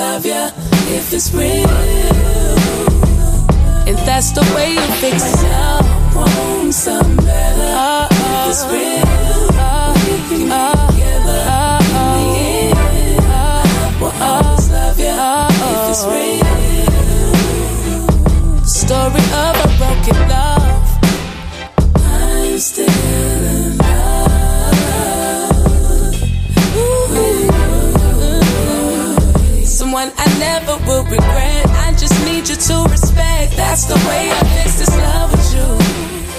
love if it's real. And that's the way you fix it. I want some better uh, uh, if it's real. We can together in the end. Will always love you if it's real. Story of a broken love. never will regret. I just need you to respect. That's the way I fix this love with you.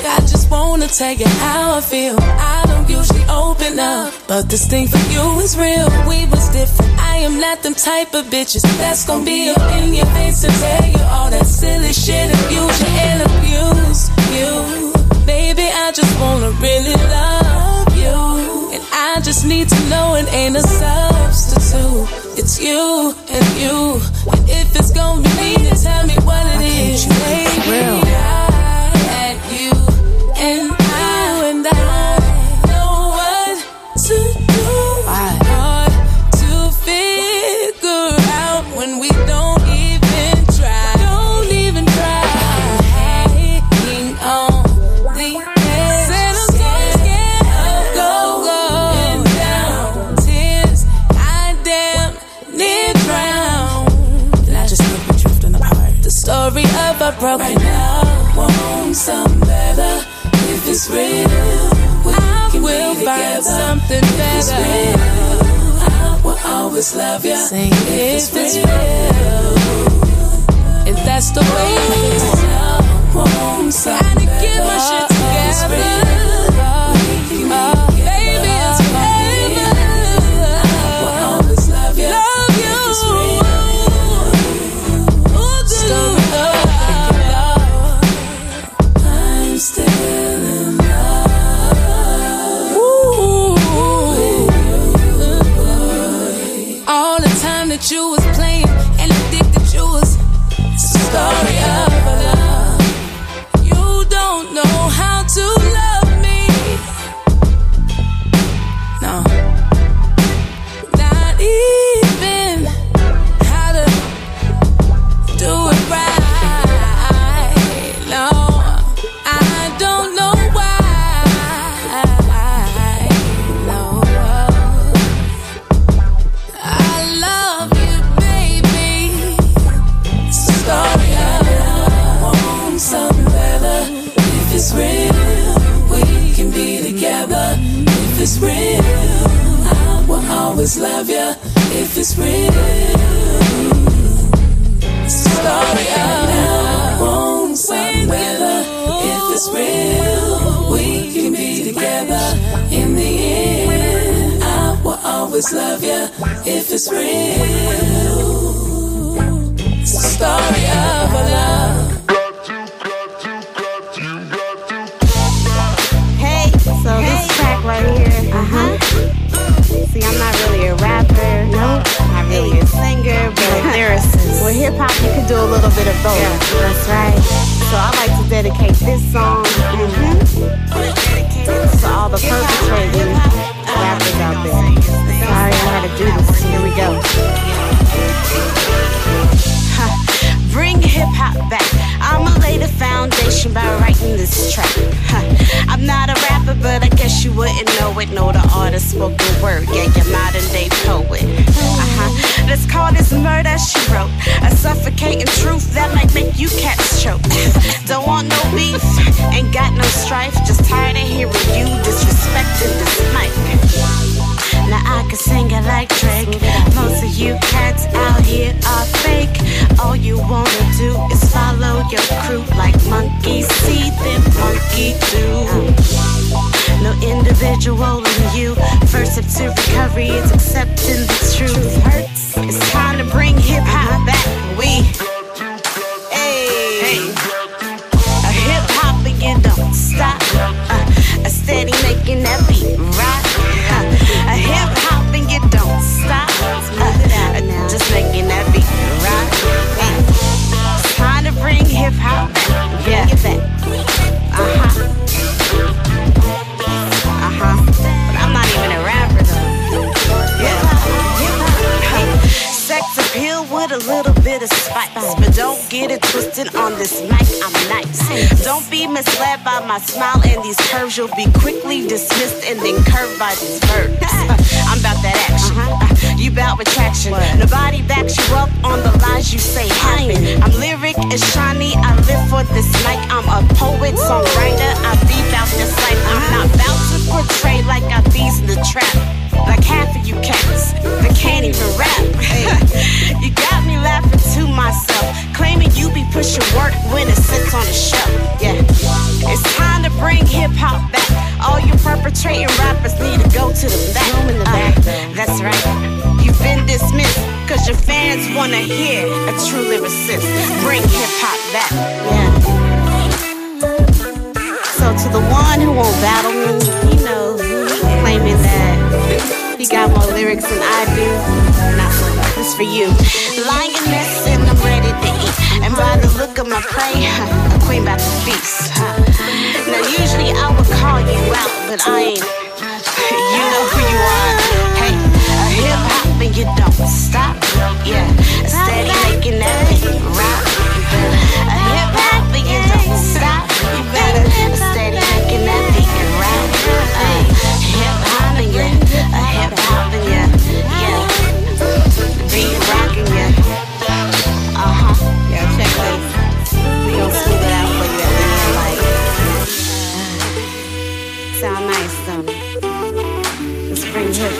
I just wanna tell you how I feel. I don't usually open up, but this thing for you is real. We was different. I am not them type of bitches that's gonna be up in your face and tell you all that silly shit and you and abuse you. Baby, I just wanna really love you, and I just need to know it ain't a substitute. It's you and you. And if it's gonna be me, tell me what baby. Real. some better if it's real. We I can will be find something better. Always love you. Sing if, it's real. real. If that's the way, I to my shit together. Don't be misled by my smile and these curves. You'll be quickly dismissed and then curved by these verbs. I'm about that action. Uh, You bout retraction. Nobody backs you up on the lies you say happen. I'm lyric and shiny. I live for this mic. I'm a poet, songwriter. I be about this life. I'm not about to portray like I bees in the trap. Like half of you cats that can't even rap. you got laughing to myself, claiming you be pushing work when it sits on the shelf. Yeah, it's time to bring hip hop back. All you perpetrating rappers need to go to the back. In the back Uh, that's right. You've been dismissed because your fans wanna hear a true lyricist. Bring hip hop back. Yeah. So to the one who won't battle me, you know, claiming that he got more lyrics than I do, not this for you. Lioness and I'm ready to eat. And by the look of my prey, a queen about to feast. Now usually I would call you out, but I ain't. You know who you are. Hey, a hip hop and you don't stop. Yeah, steady making that beat rock. A hip hop and you don't stop. You better steady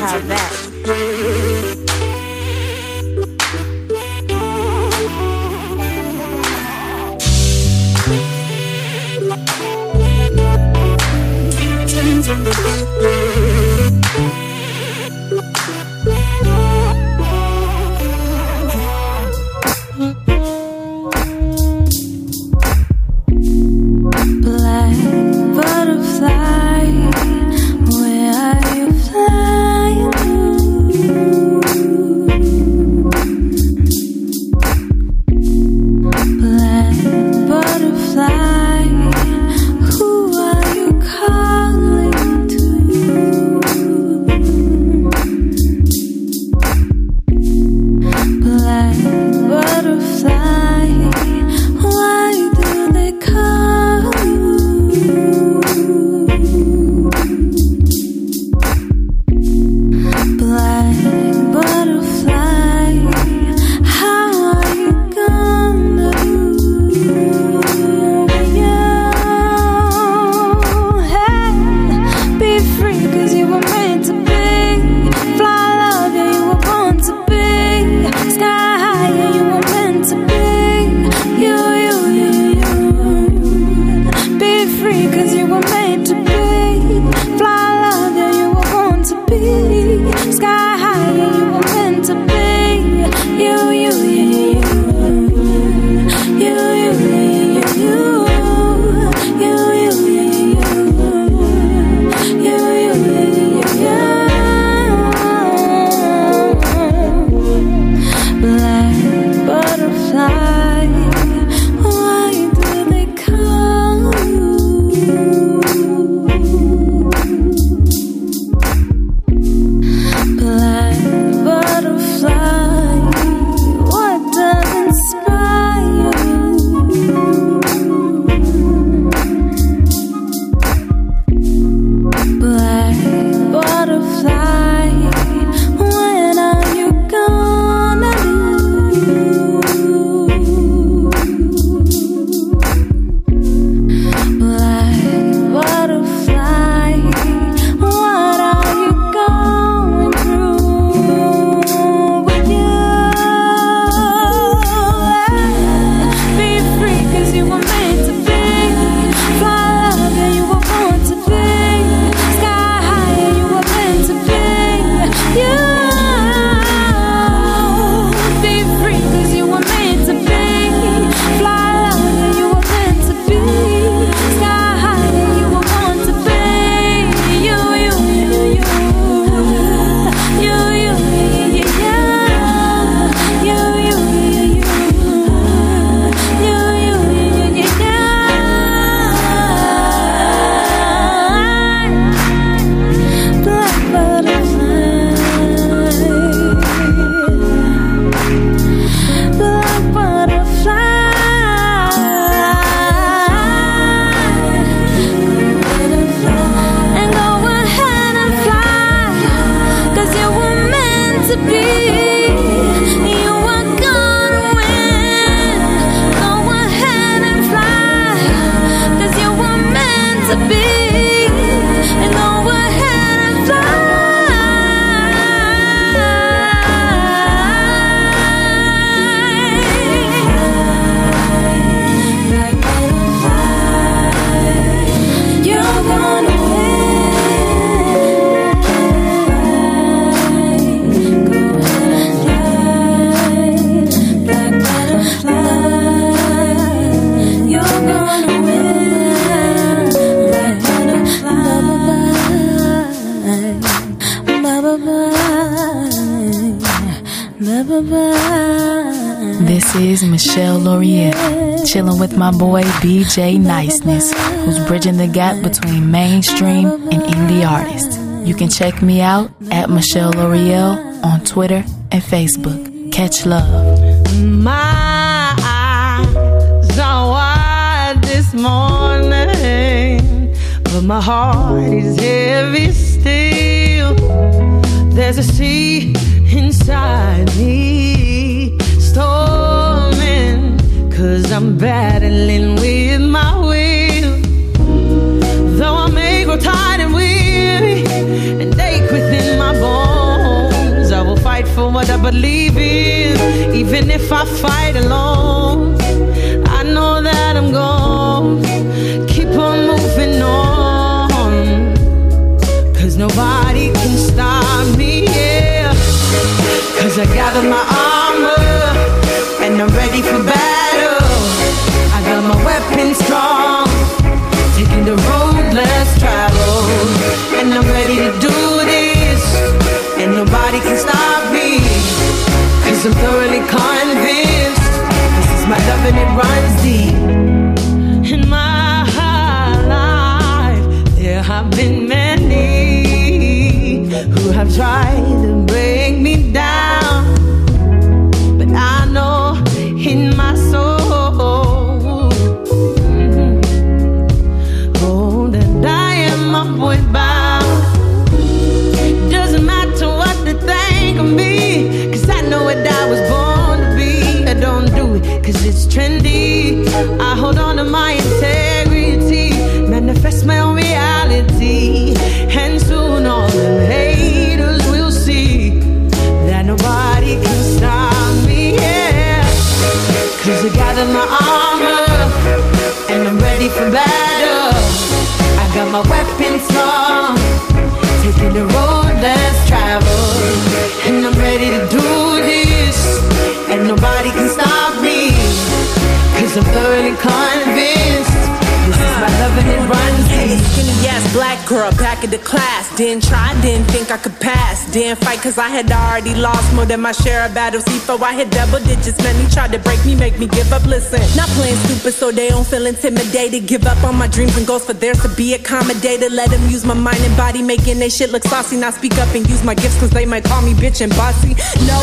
hop back. Chilling with my boy DJ Niceness, who's bridging the gap between mainstream and indie artists. You can check me out at Michelle L'Oreal on Twitter and Facebook. Catch love. My eyes are wide this morning, but my heart is heavy still. There's a sea inside me, storming, cause I'm battling with my will. Though I may grow tired and weary and ache within my bones, I will fight for what I believe in, even if I fight alone. I know that I'm gonna keep on moving on, cause nobody can stop me, yeah. Cause I gather my armor ready for battle. I got my weapons strong taking the road less traveled. And I'm ready to do this, and nobody can stop I'm thoroughly convinced this is my love and it runs deep. In my life, there have been many who have tried to break my weapons strong, taking the road less traveled. And I'm ready to do this, and nobody can stop me. Cause I'm thoroughly convinced this is my love and it runs deep. Skinny ass black girl back in the class. Didn't try, didn't think I could pass. Didn't fight cause I had already lost more than my share of battles. Before I hit double digits, many tried to break me, make me give up. Listen, not playing stupid so they don't feel intimidated. Give up on my dreams and goals for theirs to be accommodated. Let them use my mind and body, making they shit look saucy. Not speak up and use my gifts cause they might call me bitch and bossy.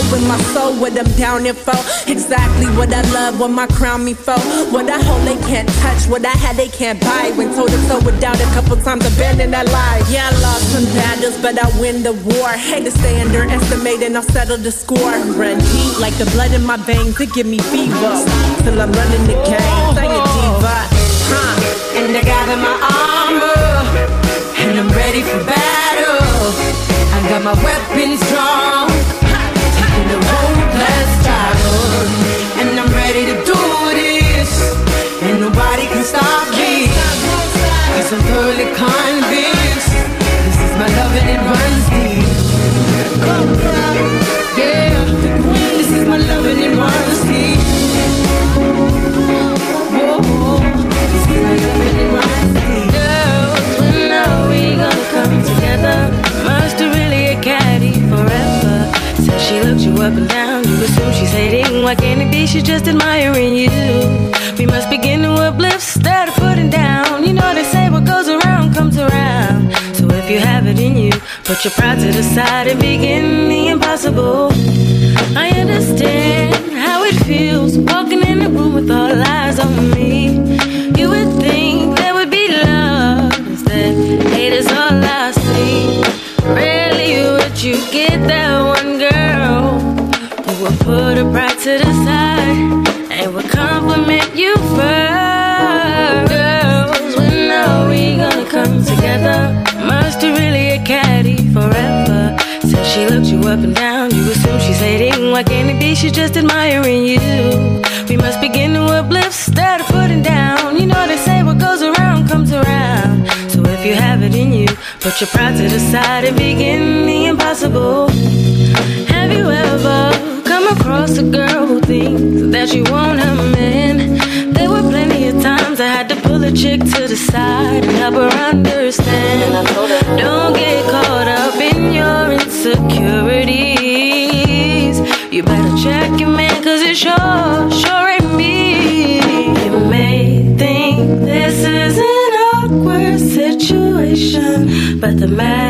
In my soul what I'm down here for. Exactly what I love, what my crown me for. What I hold they can't touch, what I had they can't buy. When told to toe without a couple times, abandoned that lie. Yeah, I lost some battles, but I win the war. Hate to stay underestimated, I'll settle the score. Run deep like the blood in my veins, it give me fever. Till I'm running the game, sing it diva. Huh. And I gather my armor, and I'm ready for battle. I got my weapons strong, taking the road less traveled. And I'm ready to do this, and nobody can stop me. I'm thoroughly convinced this is my love and it runs deep. Yeah, this is my love. Whoa, this is my love and it runs deep. We gonna come together? Really a caddy forever. She looked you up and down, you assume she's hating. Why can't it be she's just admiring you? We must begin to uplift instead of putting down. Around. So if you have it in you, put your pride to the side and begin the impossible. I understand how it feels walking in a room with all eyes on me. You would think there would be love instead. Hate is all I see. Rarely would you get that one girl who will put her pride to the side and will compliment you first. Together? Must have really a caddy forever. Said she looked you up and down, you assume she's hating. Why can't it be she's just admiring you? We must begin to uplift of putting down. You know they say what goes around comes around. So if you have it in you, put your pride to the side and begin the impossible. Have you ever come across a girl who thinks that want her man? Times I had to pull a chick to the side and help her understand. Don't get caught up in your insecurities. You better check your man, cause it sure, sure ain't me. You may think this is an awkward situation, but the madness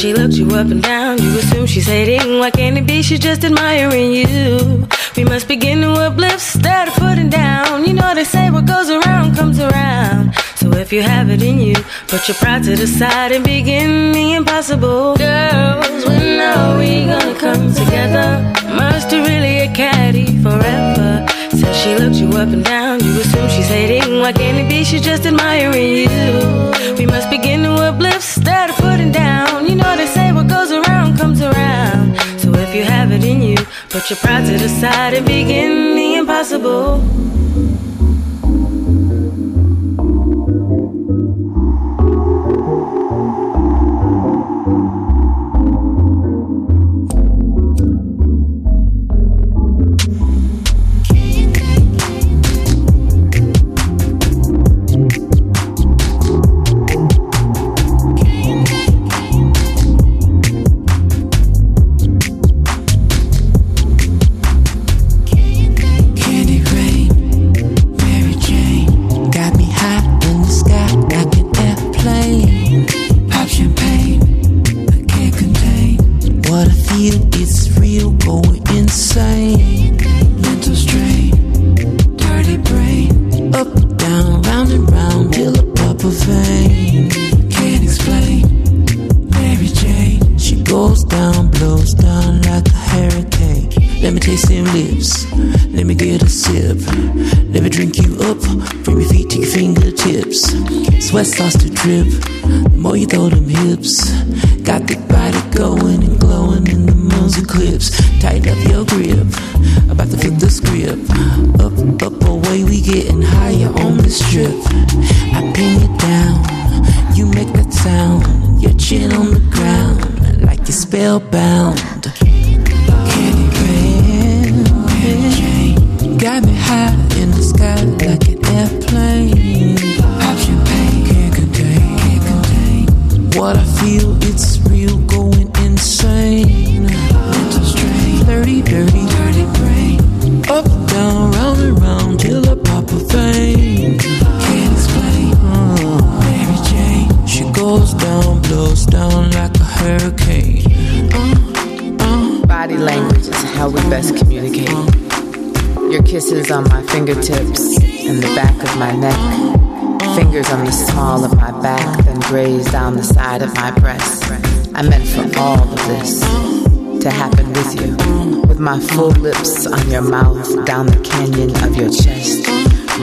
she looked you up and down. You assume she's hating. Why can't it be she's just admiring you? We must begin to uplift instead of putting down. You know they say what goes around comes around. So if you have it in you, put your pride to the side and begin the impossible. Girls, when are we gonna come together? Must really a caddy forever. Says she looked you up and down. You assume she's hating. Why can't it be she's just admiring you? We must begin to uplift instead of putting down. Put your pride to the side and begin the impossible.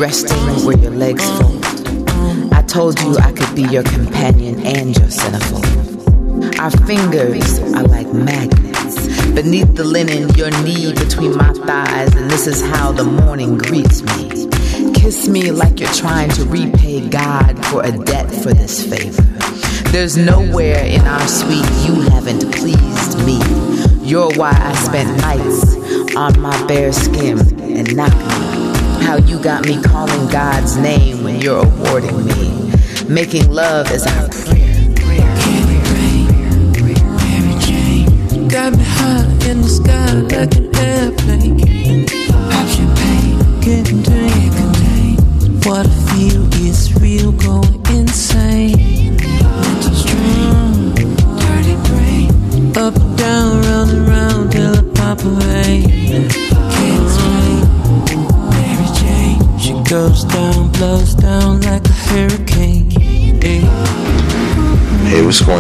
Resting where your legs fold. I told you I could be your companion and your centerfold. Our fingers are like magnets. Beneath the linen, your knee between my thighs, and this is how the morning greets me. Kiss me like you're trying to repay God for a debt for this favor. There's nowhere in our suite you haven't pleased me. You're why I spent nights on my bare skin and me. How you got me calling God's name when you're awarding me. Making love is our prayer. Got me high in the sky like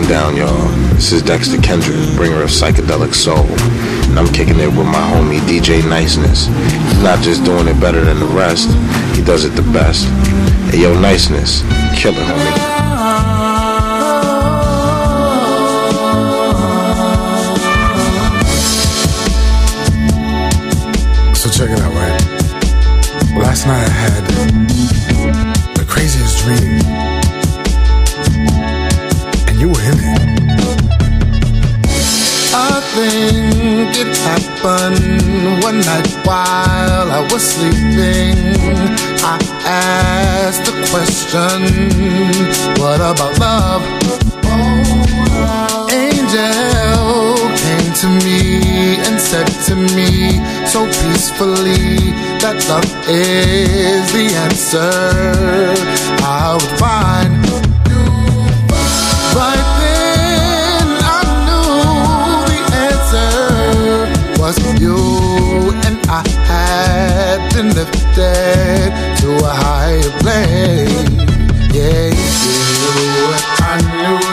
down, y'all? This is Dexter Kendrick, bringer of psychedelic soul. And I'm kicking it with my homie DJ Niceness. He's not just doing it better than the rest, he does it the best. Hey, yo, Niceness, killer, homie. So check it out, right? Last night I had the craziest dream. It happened one night while I was sleeping. I asked the question, What about love? Angel came to me and said to me so peacefully that love is the answer I would find. You, and I had been lifted to a higher plane. Yeah, you. I knew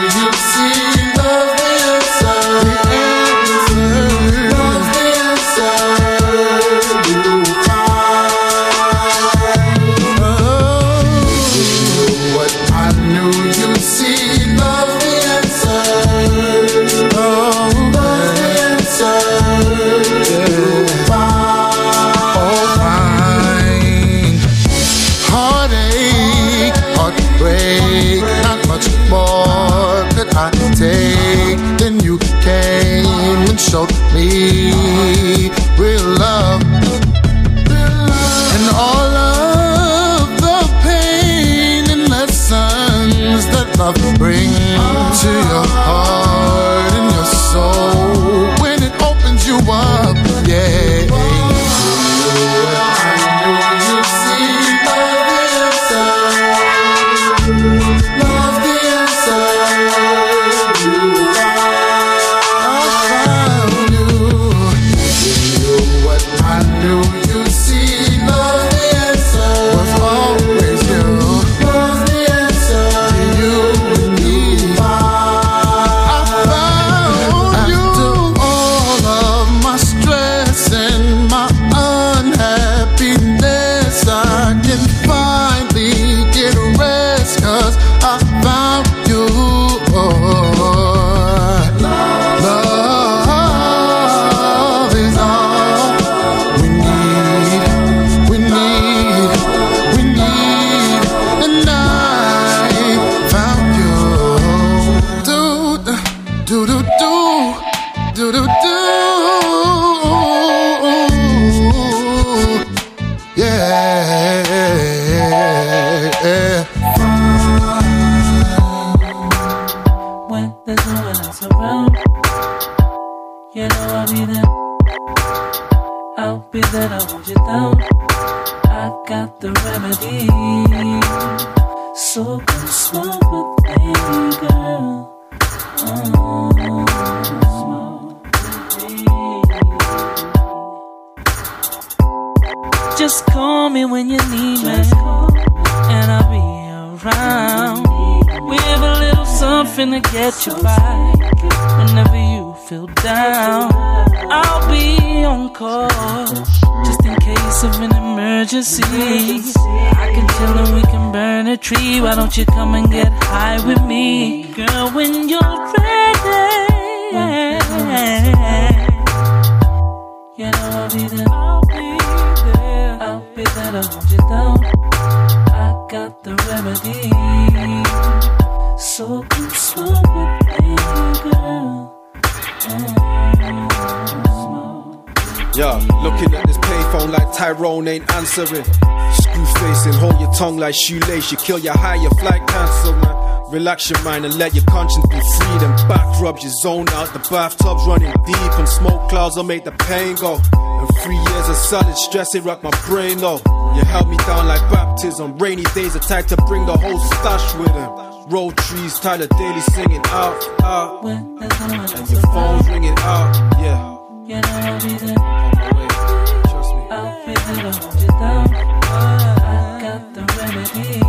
answering. Screw facing, hold your tongue like shoelace. You kill your high, your flight cancel, man. Relax your mind and let your conscience be free. Then back rubs you zone out. The bathtub's running deep, and smoke clouds will make the pain go. And three years of solid stress, it rocked my brain though. You held me down like baptism. Rainy days attack to bring the whole stash with him. Roll trees, Tyler Daly singing out, out. When And your phone's ringing out, yeah. You know I'll be there. I'll be there I got the remedy.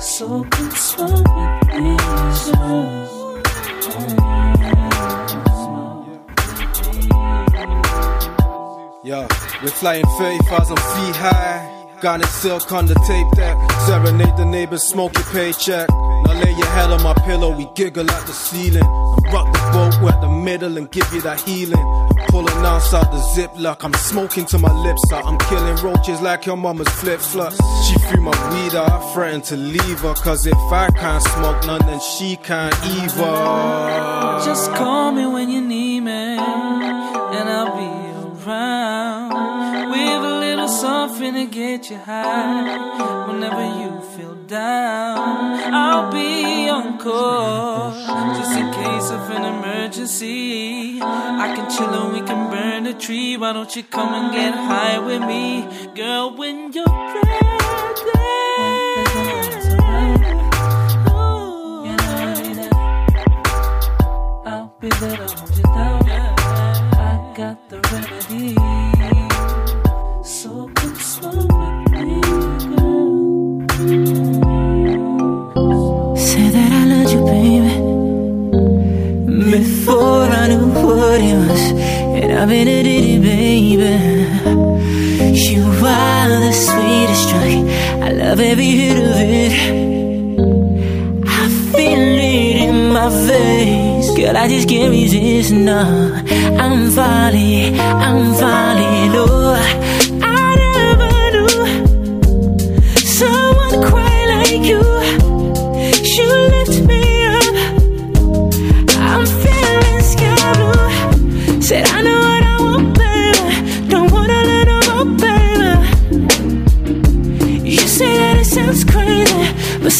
So come with me. Yeah, we're flying 30,000 feet high. Garnett Silk on the tape deck. Serenade the neighbors, smoke your paycheck. Now lay your head on my pillow, we giggle at the ceiling. And rock the boat at the middle and give you that healing. Pulling outside the zip lock, I'm smoking to my lips out. I'm killing roaches like your mama's flip flops. She threw my weed out, I threatened to leave her. Cause if I can't smoke none, then she can't either. Just call me when you need me, and I'll be around. With a little something to get you high. Whenever you down, I'll be on call. Just in case of an emergency, I can chill and we can burn the tree. Why don't you come and get high with me, girl? When you're ready. Was, and I've been a ditty, baby. You are the sweetest drug. I love every hit of it. I feel it in my veins. Girl, I just can't resist, no. I'm falling, I'm falling, oh.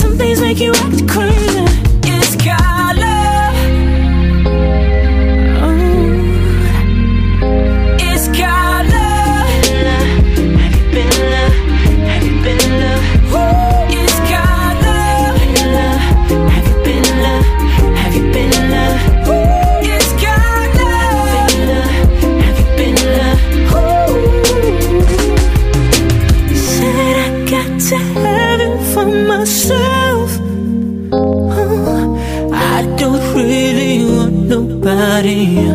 Some things make you act crazy. Maria.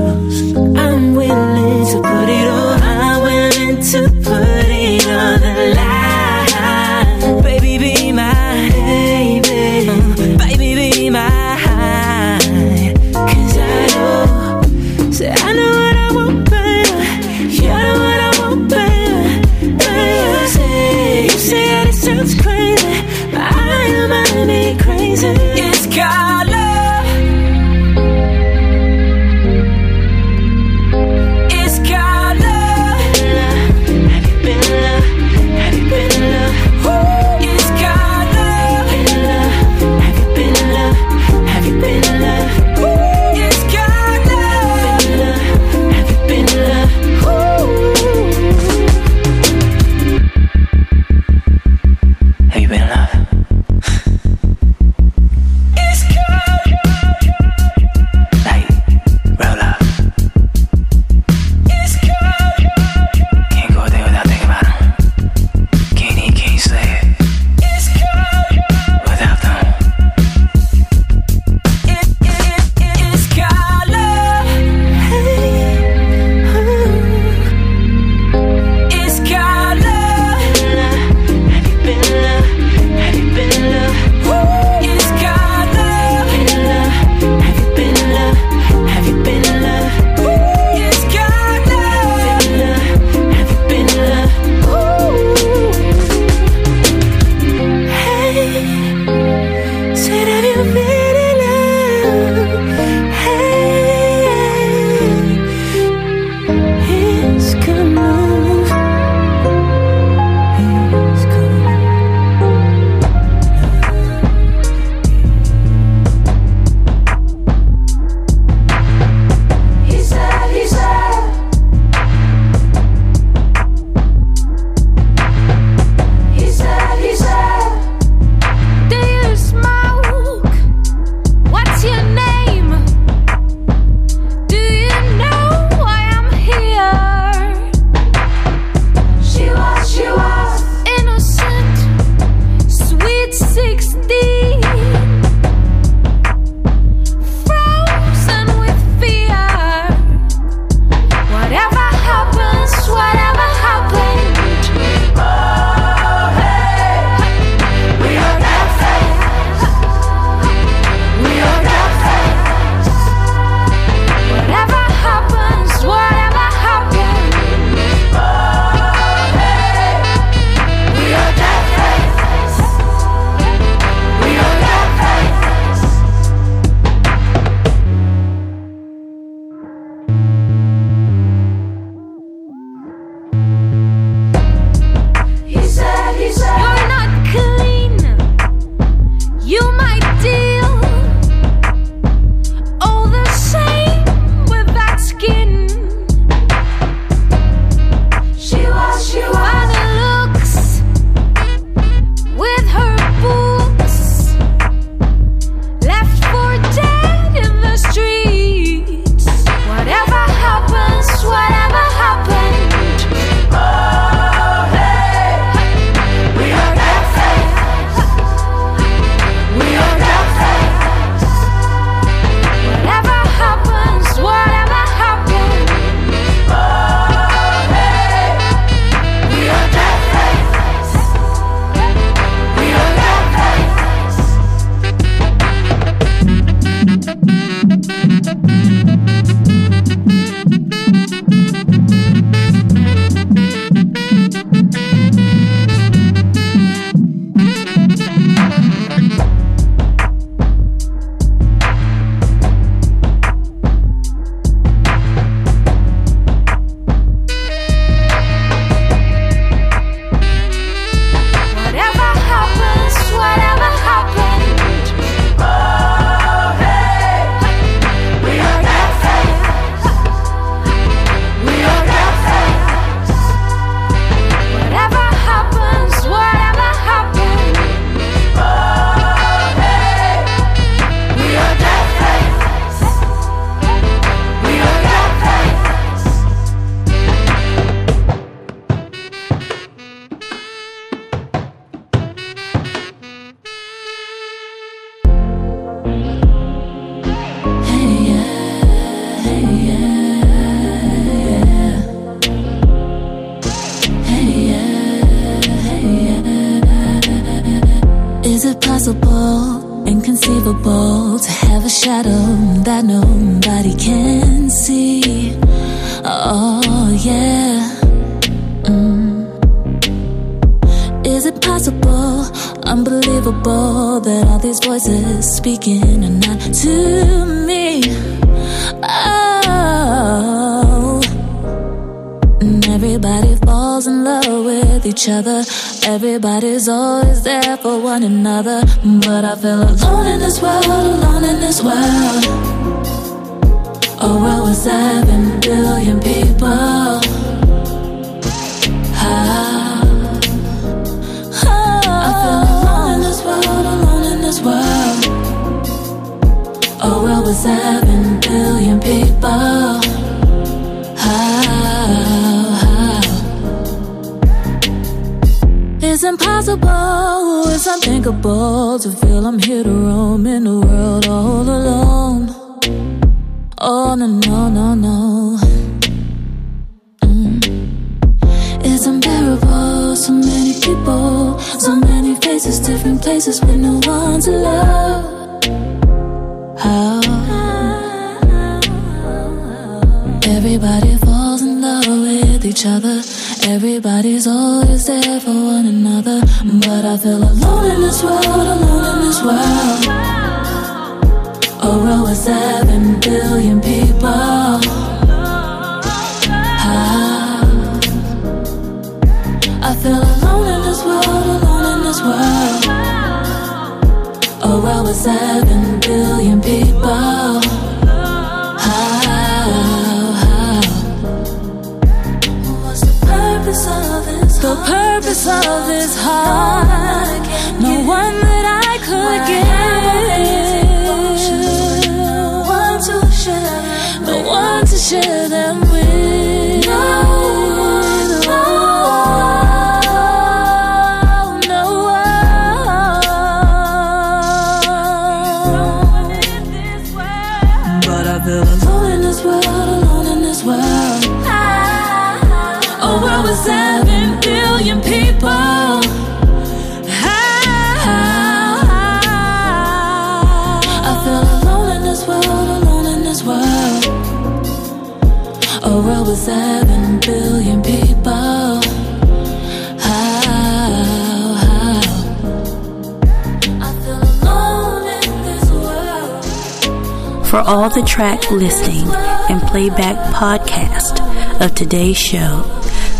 show,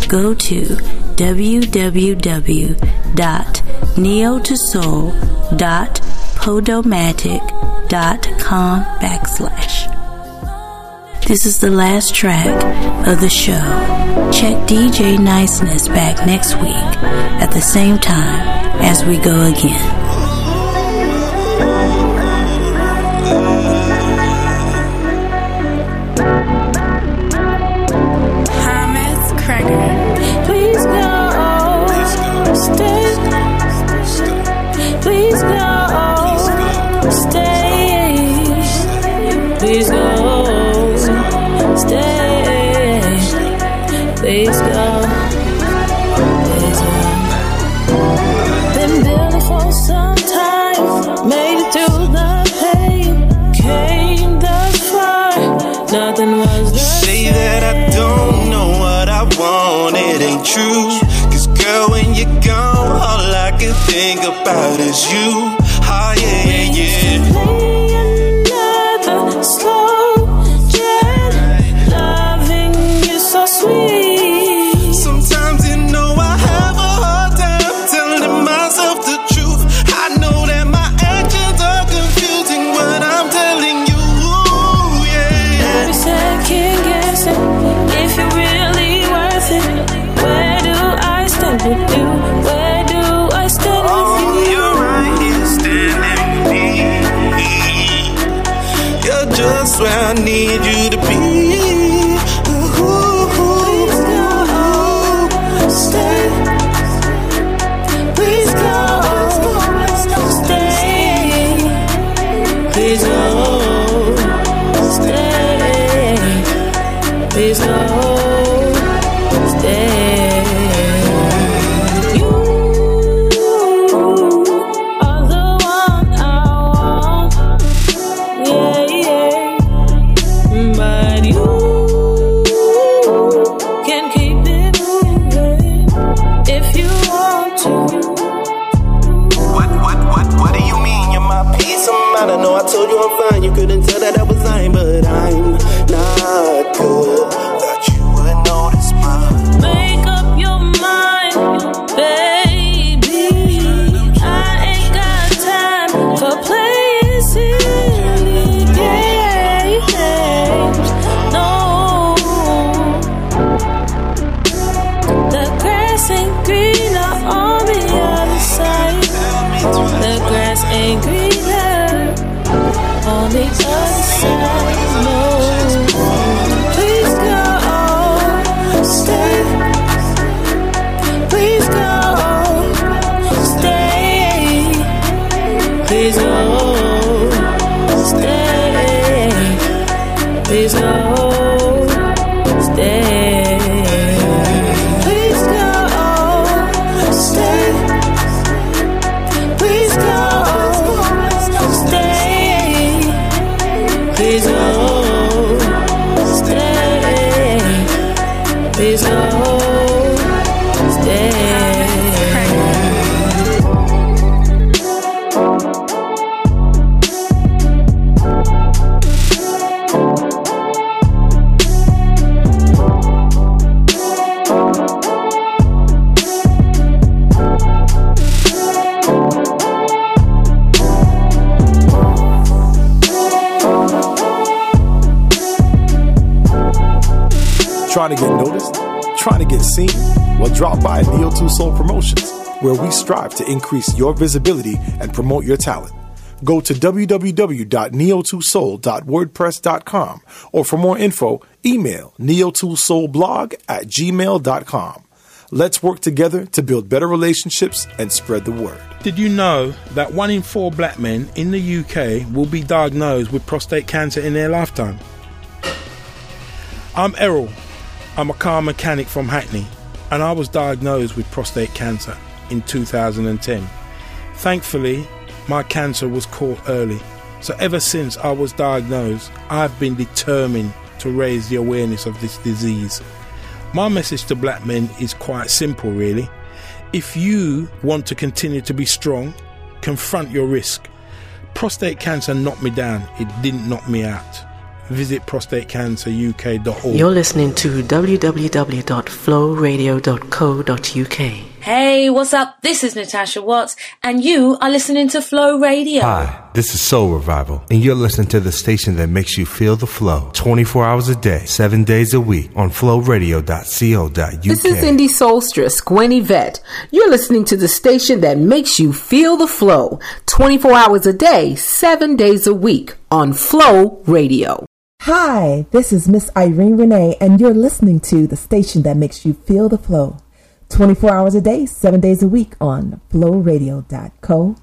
go to www.neo2soul.podomatic.com backslash. This is the last track of the show. Check DJ Niceness back next week at the same time as we go again. you. To increase your visibility and promote your talent. Go to www.neo2soul.wordpress.com or for more info, email neo2soulblog at gmail.com. Let's work together to build better relationships and spread the word. Did you know that one in four black men in the UK will be diagnosed with prostate cancer in their lifetime? I'm Errol. I'm a car mechanic from Hackney, and I was diagnosed with prostate cancer in 2010. Thankfully, my cancer was caught early. So ever since I was diagnosed, I've been determined to raise the awareness of this disease. My message to black men is quite simple, really. If you want to continue to be strong, confront your risk. Prostate cancer knocked me down, it didn't knock me out. Visit prostatecanceruk.org. You're listening to www.flowradio.co.uk. Hey, what's up? This is Natasha Watts, and you are listening to Flow Radio. Hi, this is Soul Revival, and you're listening to the station that makes you feel the flow 24 hours a day, 7 days a week on flowradio.co.uk. This is Indie Soulstress, Gwen Yvette. You're listening to the station that makes you feel the flow 24 hours a day, 7 days a week on Flow Radio. Hi, this is Miss Irene Renee, and you're listening to the station that makes you feel the flow 24 hours a day, 7 days a week on flowradio.co.uk.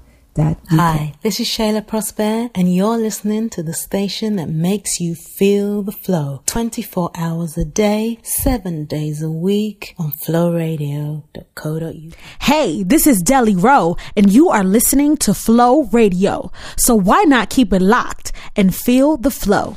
Hi, this is Shayla Prosper, and you're listening to the station that makes you feel the flow 24 hours a day, 7 days a week on flowradio.co.uk. Hey, this is Deli Rowe, and you are listening to Flow Radio. So why not keep it locked and feel the flow?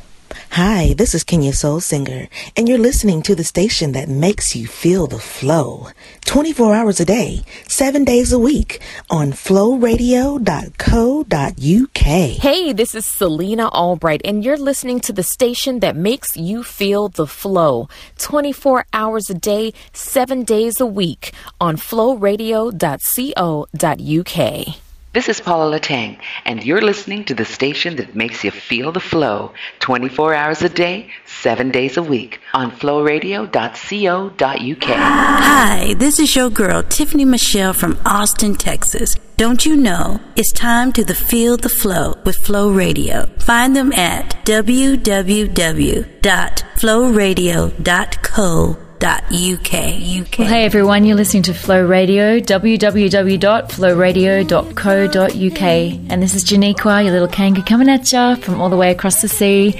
Hi, this is Kenya Soul Singer, and you're listening to the station that makes you feel the flow 24 hours a day, 7 days a week on flowradio.co.uk. Hey, this is Selena Albright, and you're listening to the station that makes you feel the flow 24 hours a day, 7 days a week on flowradio.co.uk. This is Paula Latang, and you're listening to the station that makes you feel the flow 24 hours a day, 7 days a week on flowradio.co.uk. Hi, this is your girl, Tiffany Michelle from Austin, Texas. Don't you know it's time to the Feel the Flow with Flow Radio? Find them at www.flowradio.co.uk. Well, hey everyone, you're listening to Flow Radio, www.flowradio.co.uk. And this is Janiqua, your little kangaroo coming at ya from all the way across the sea.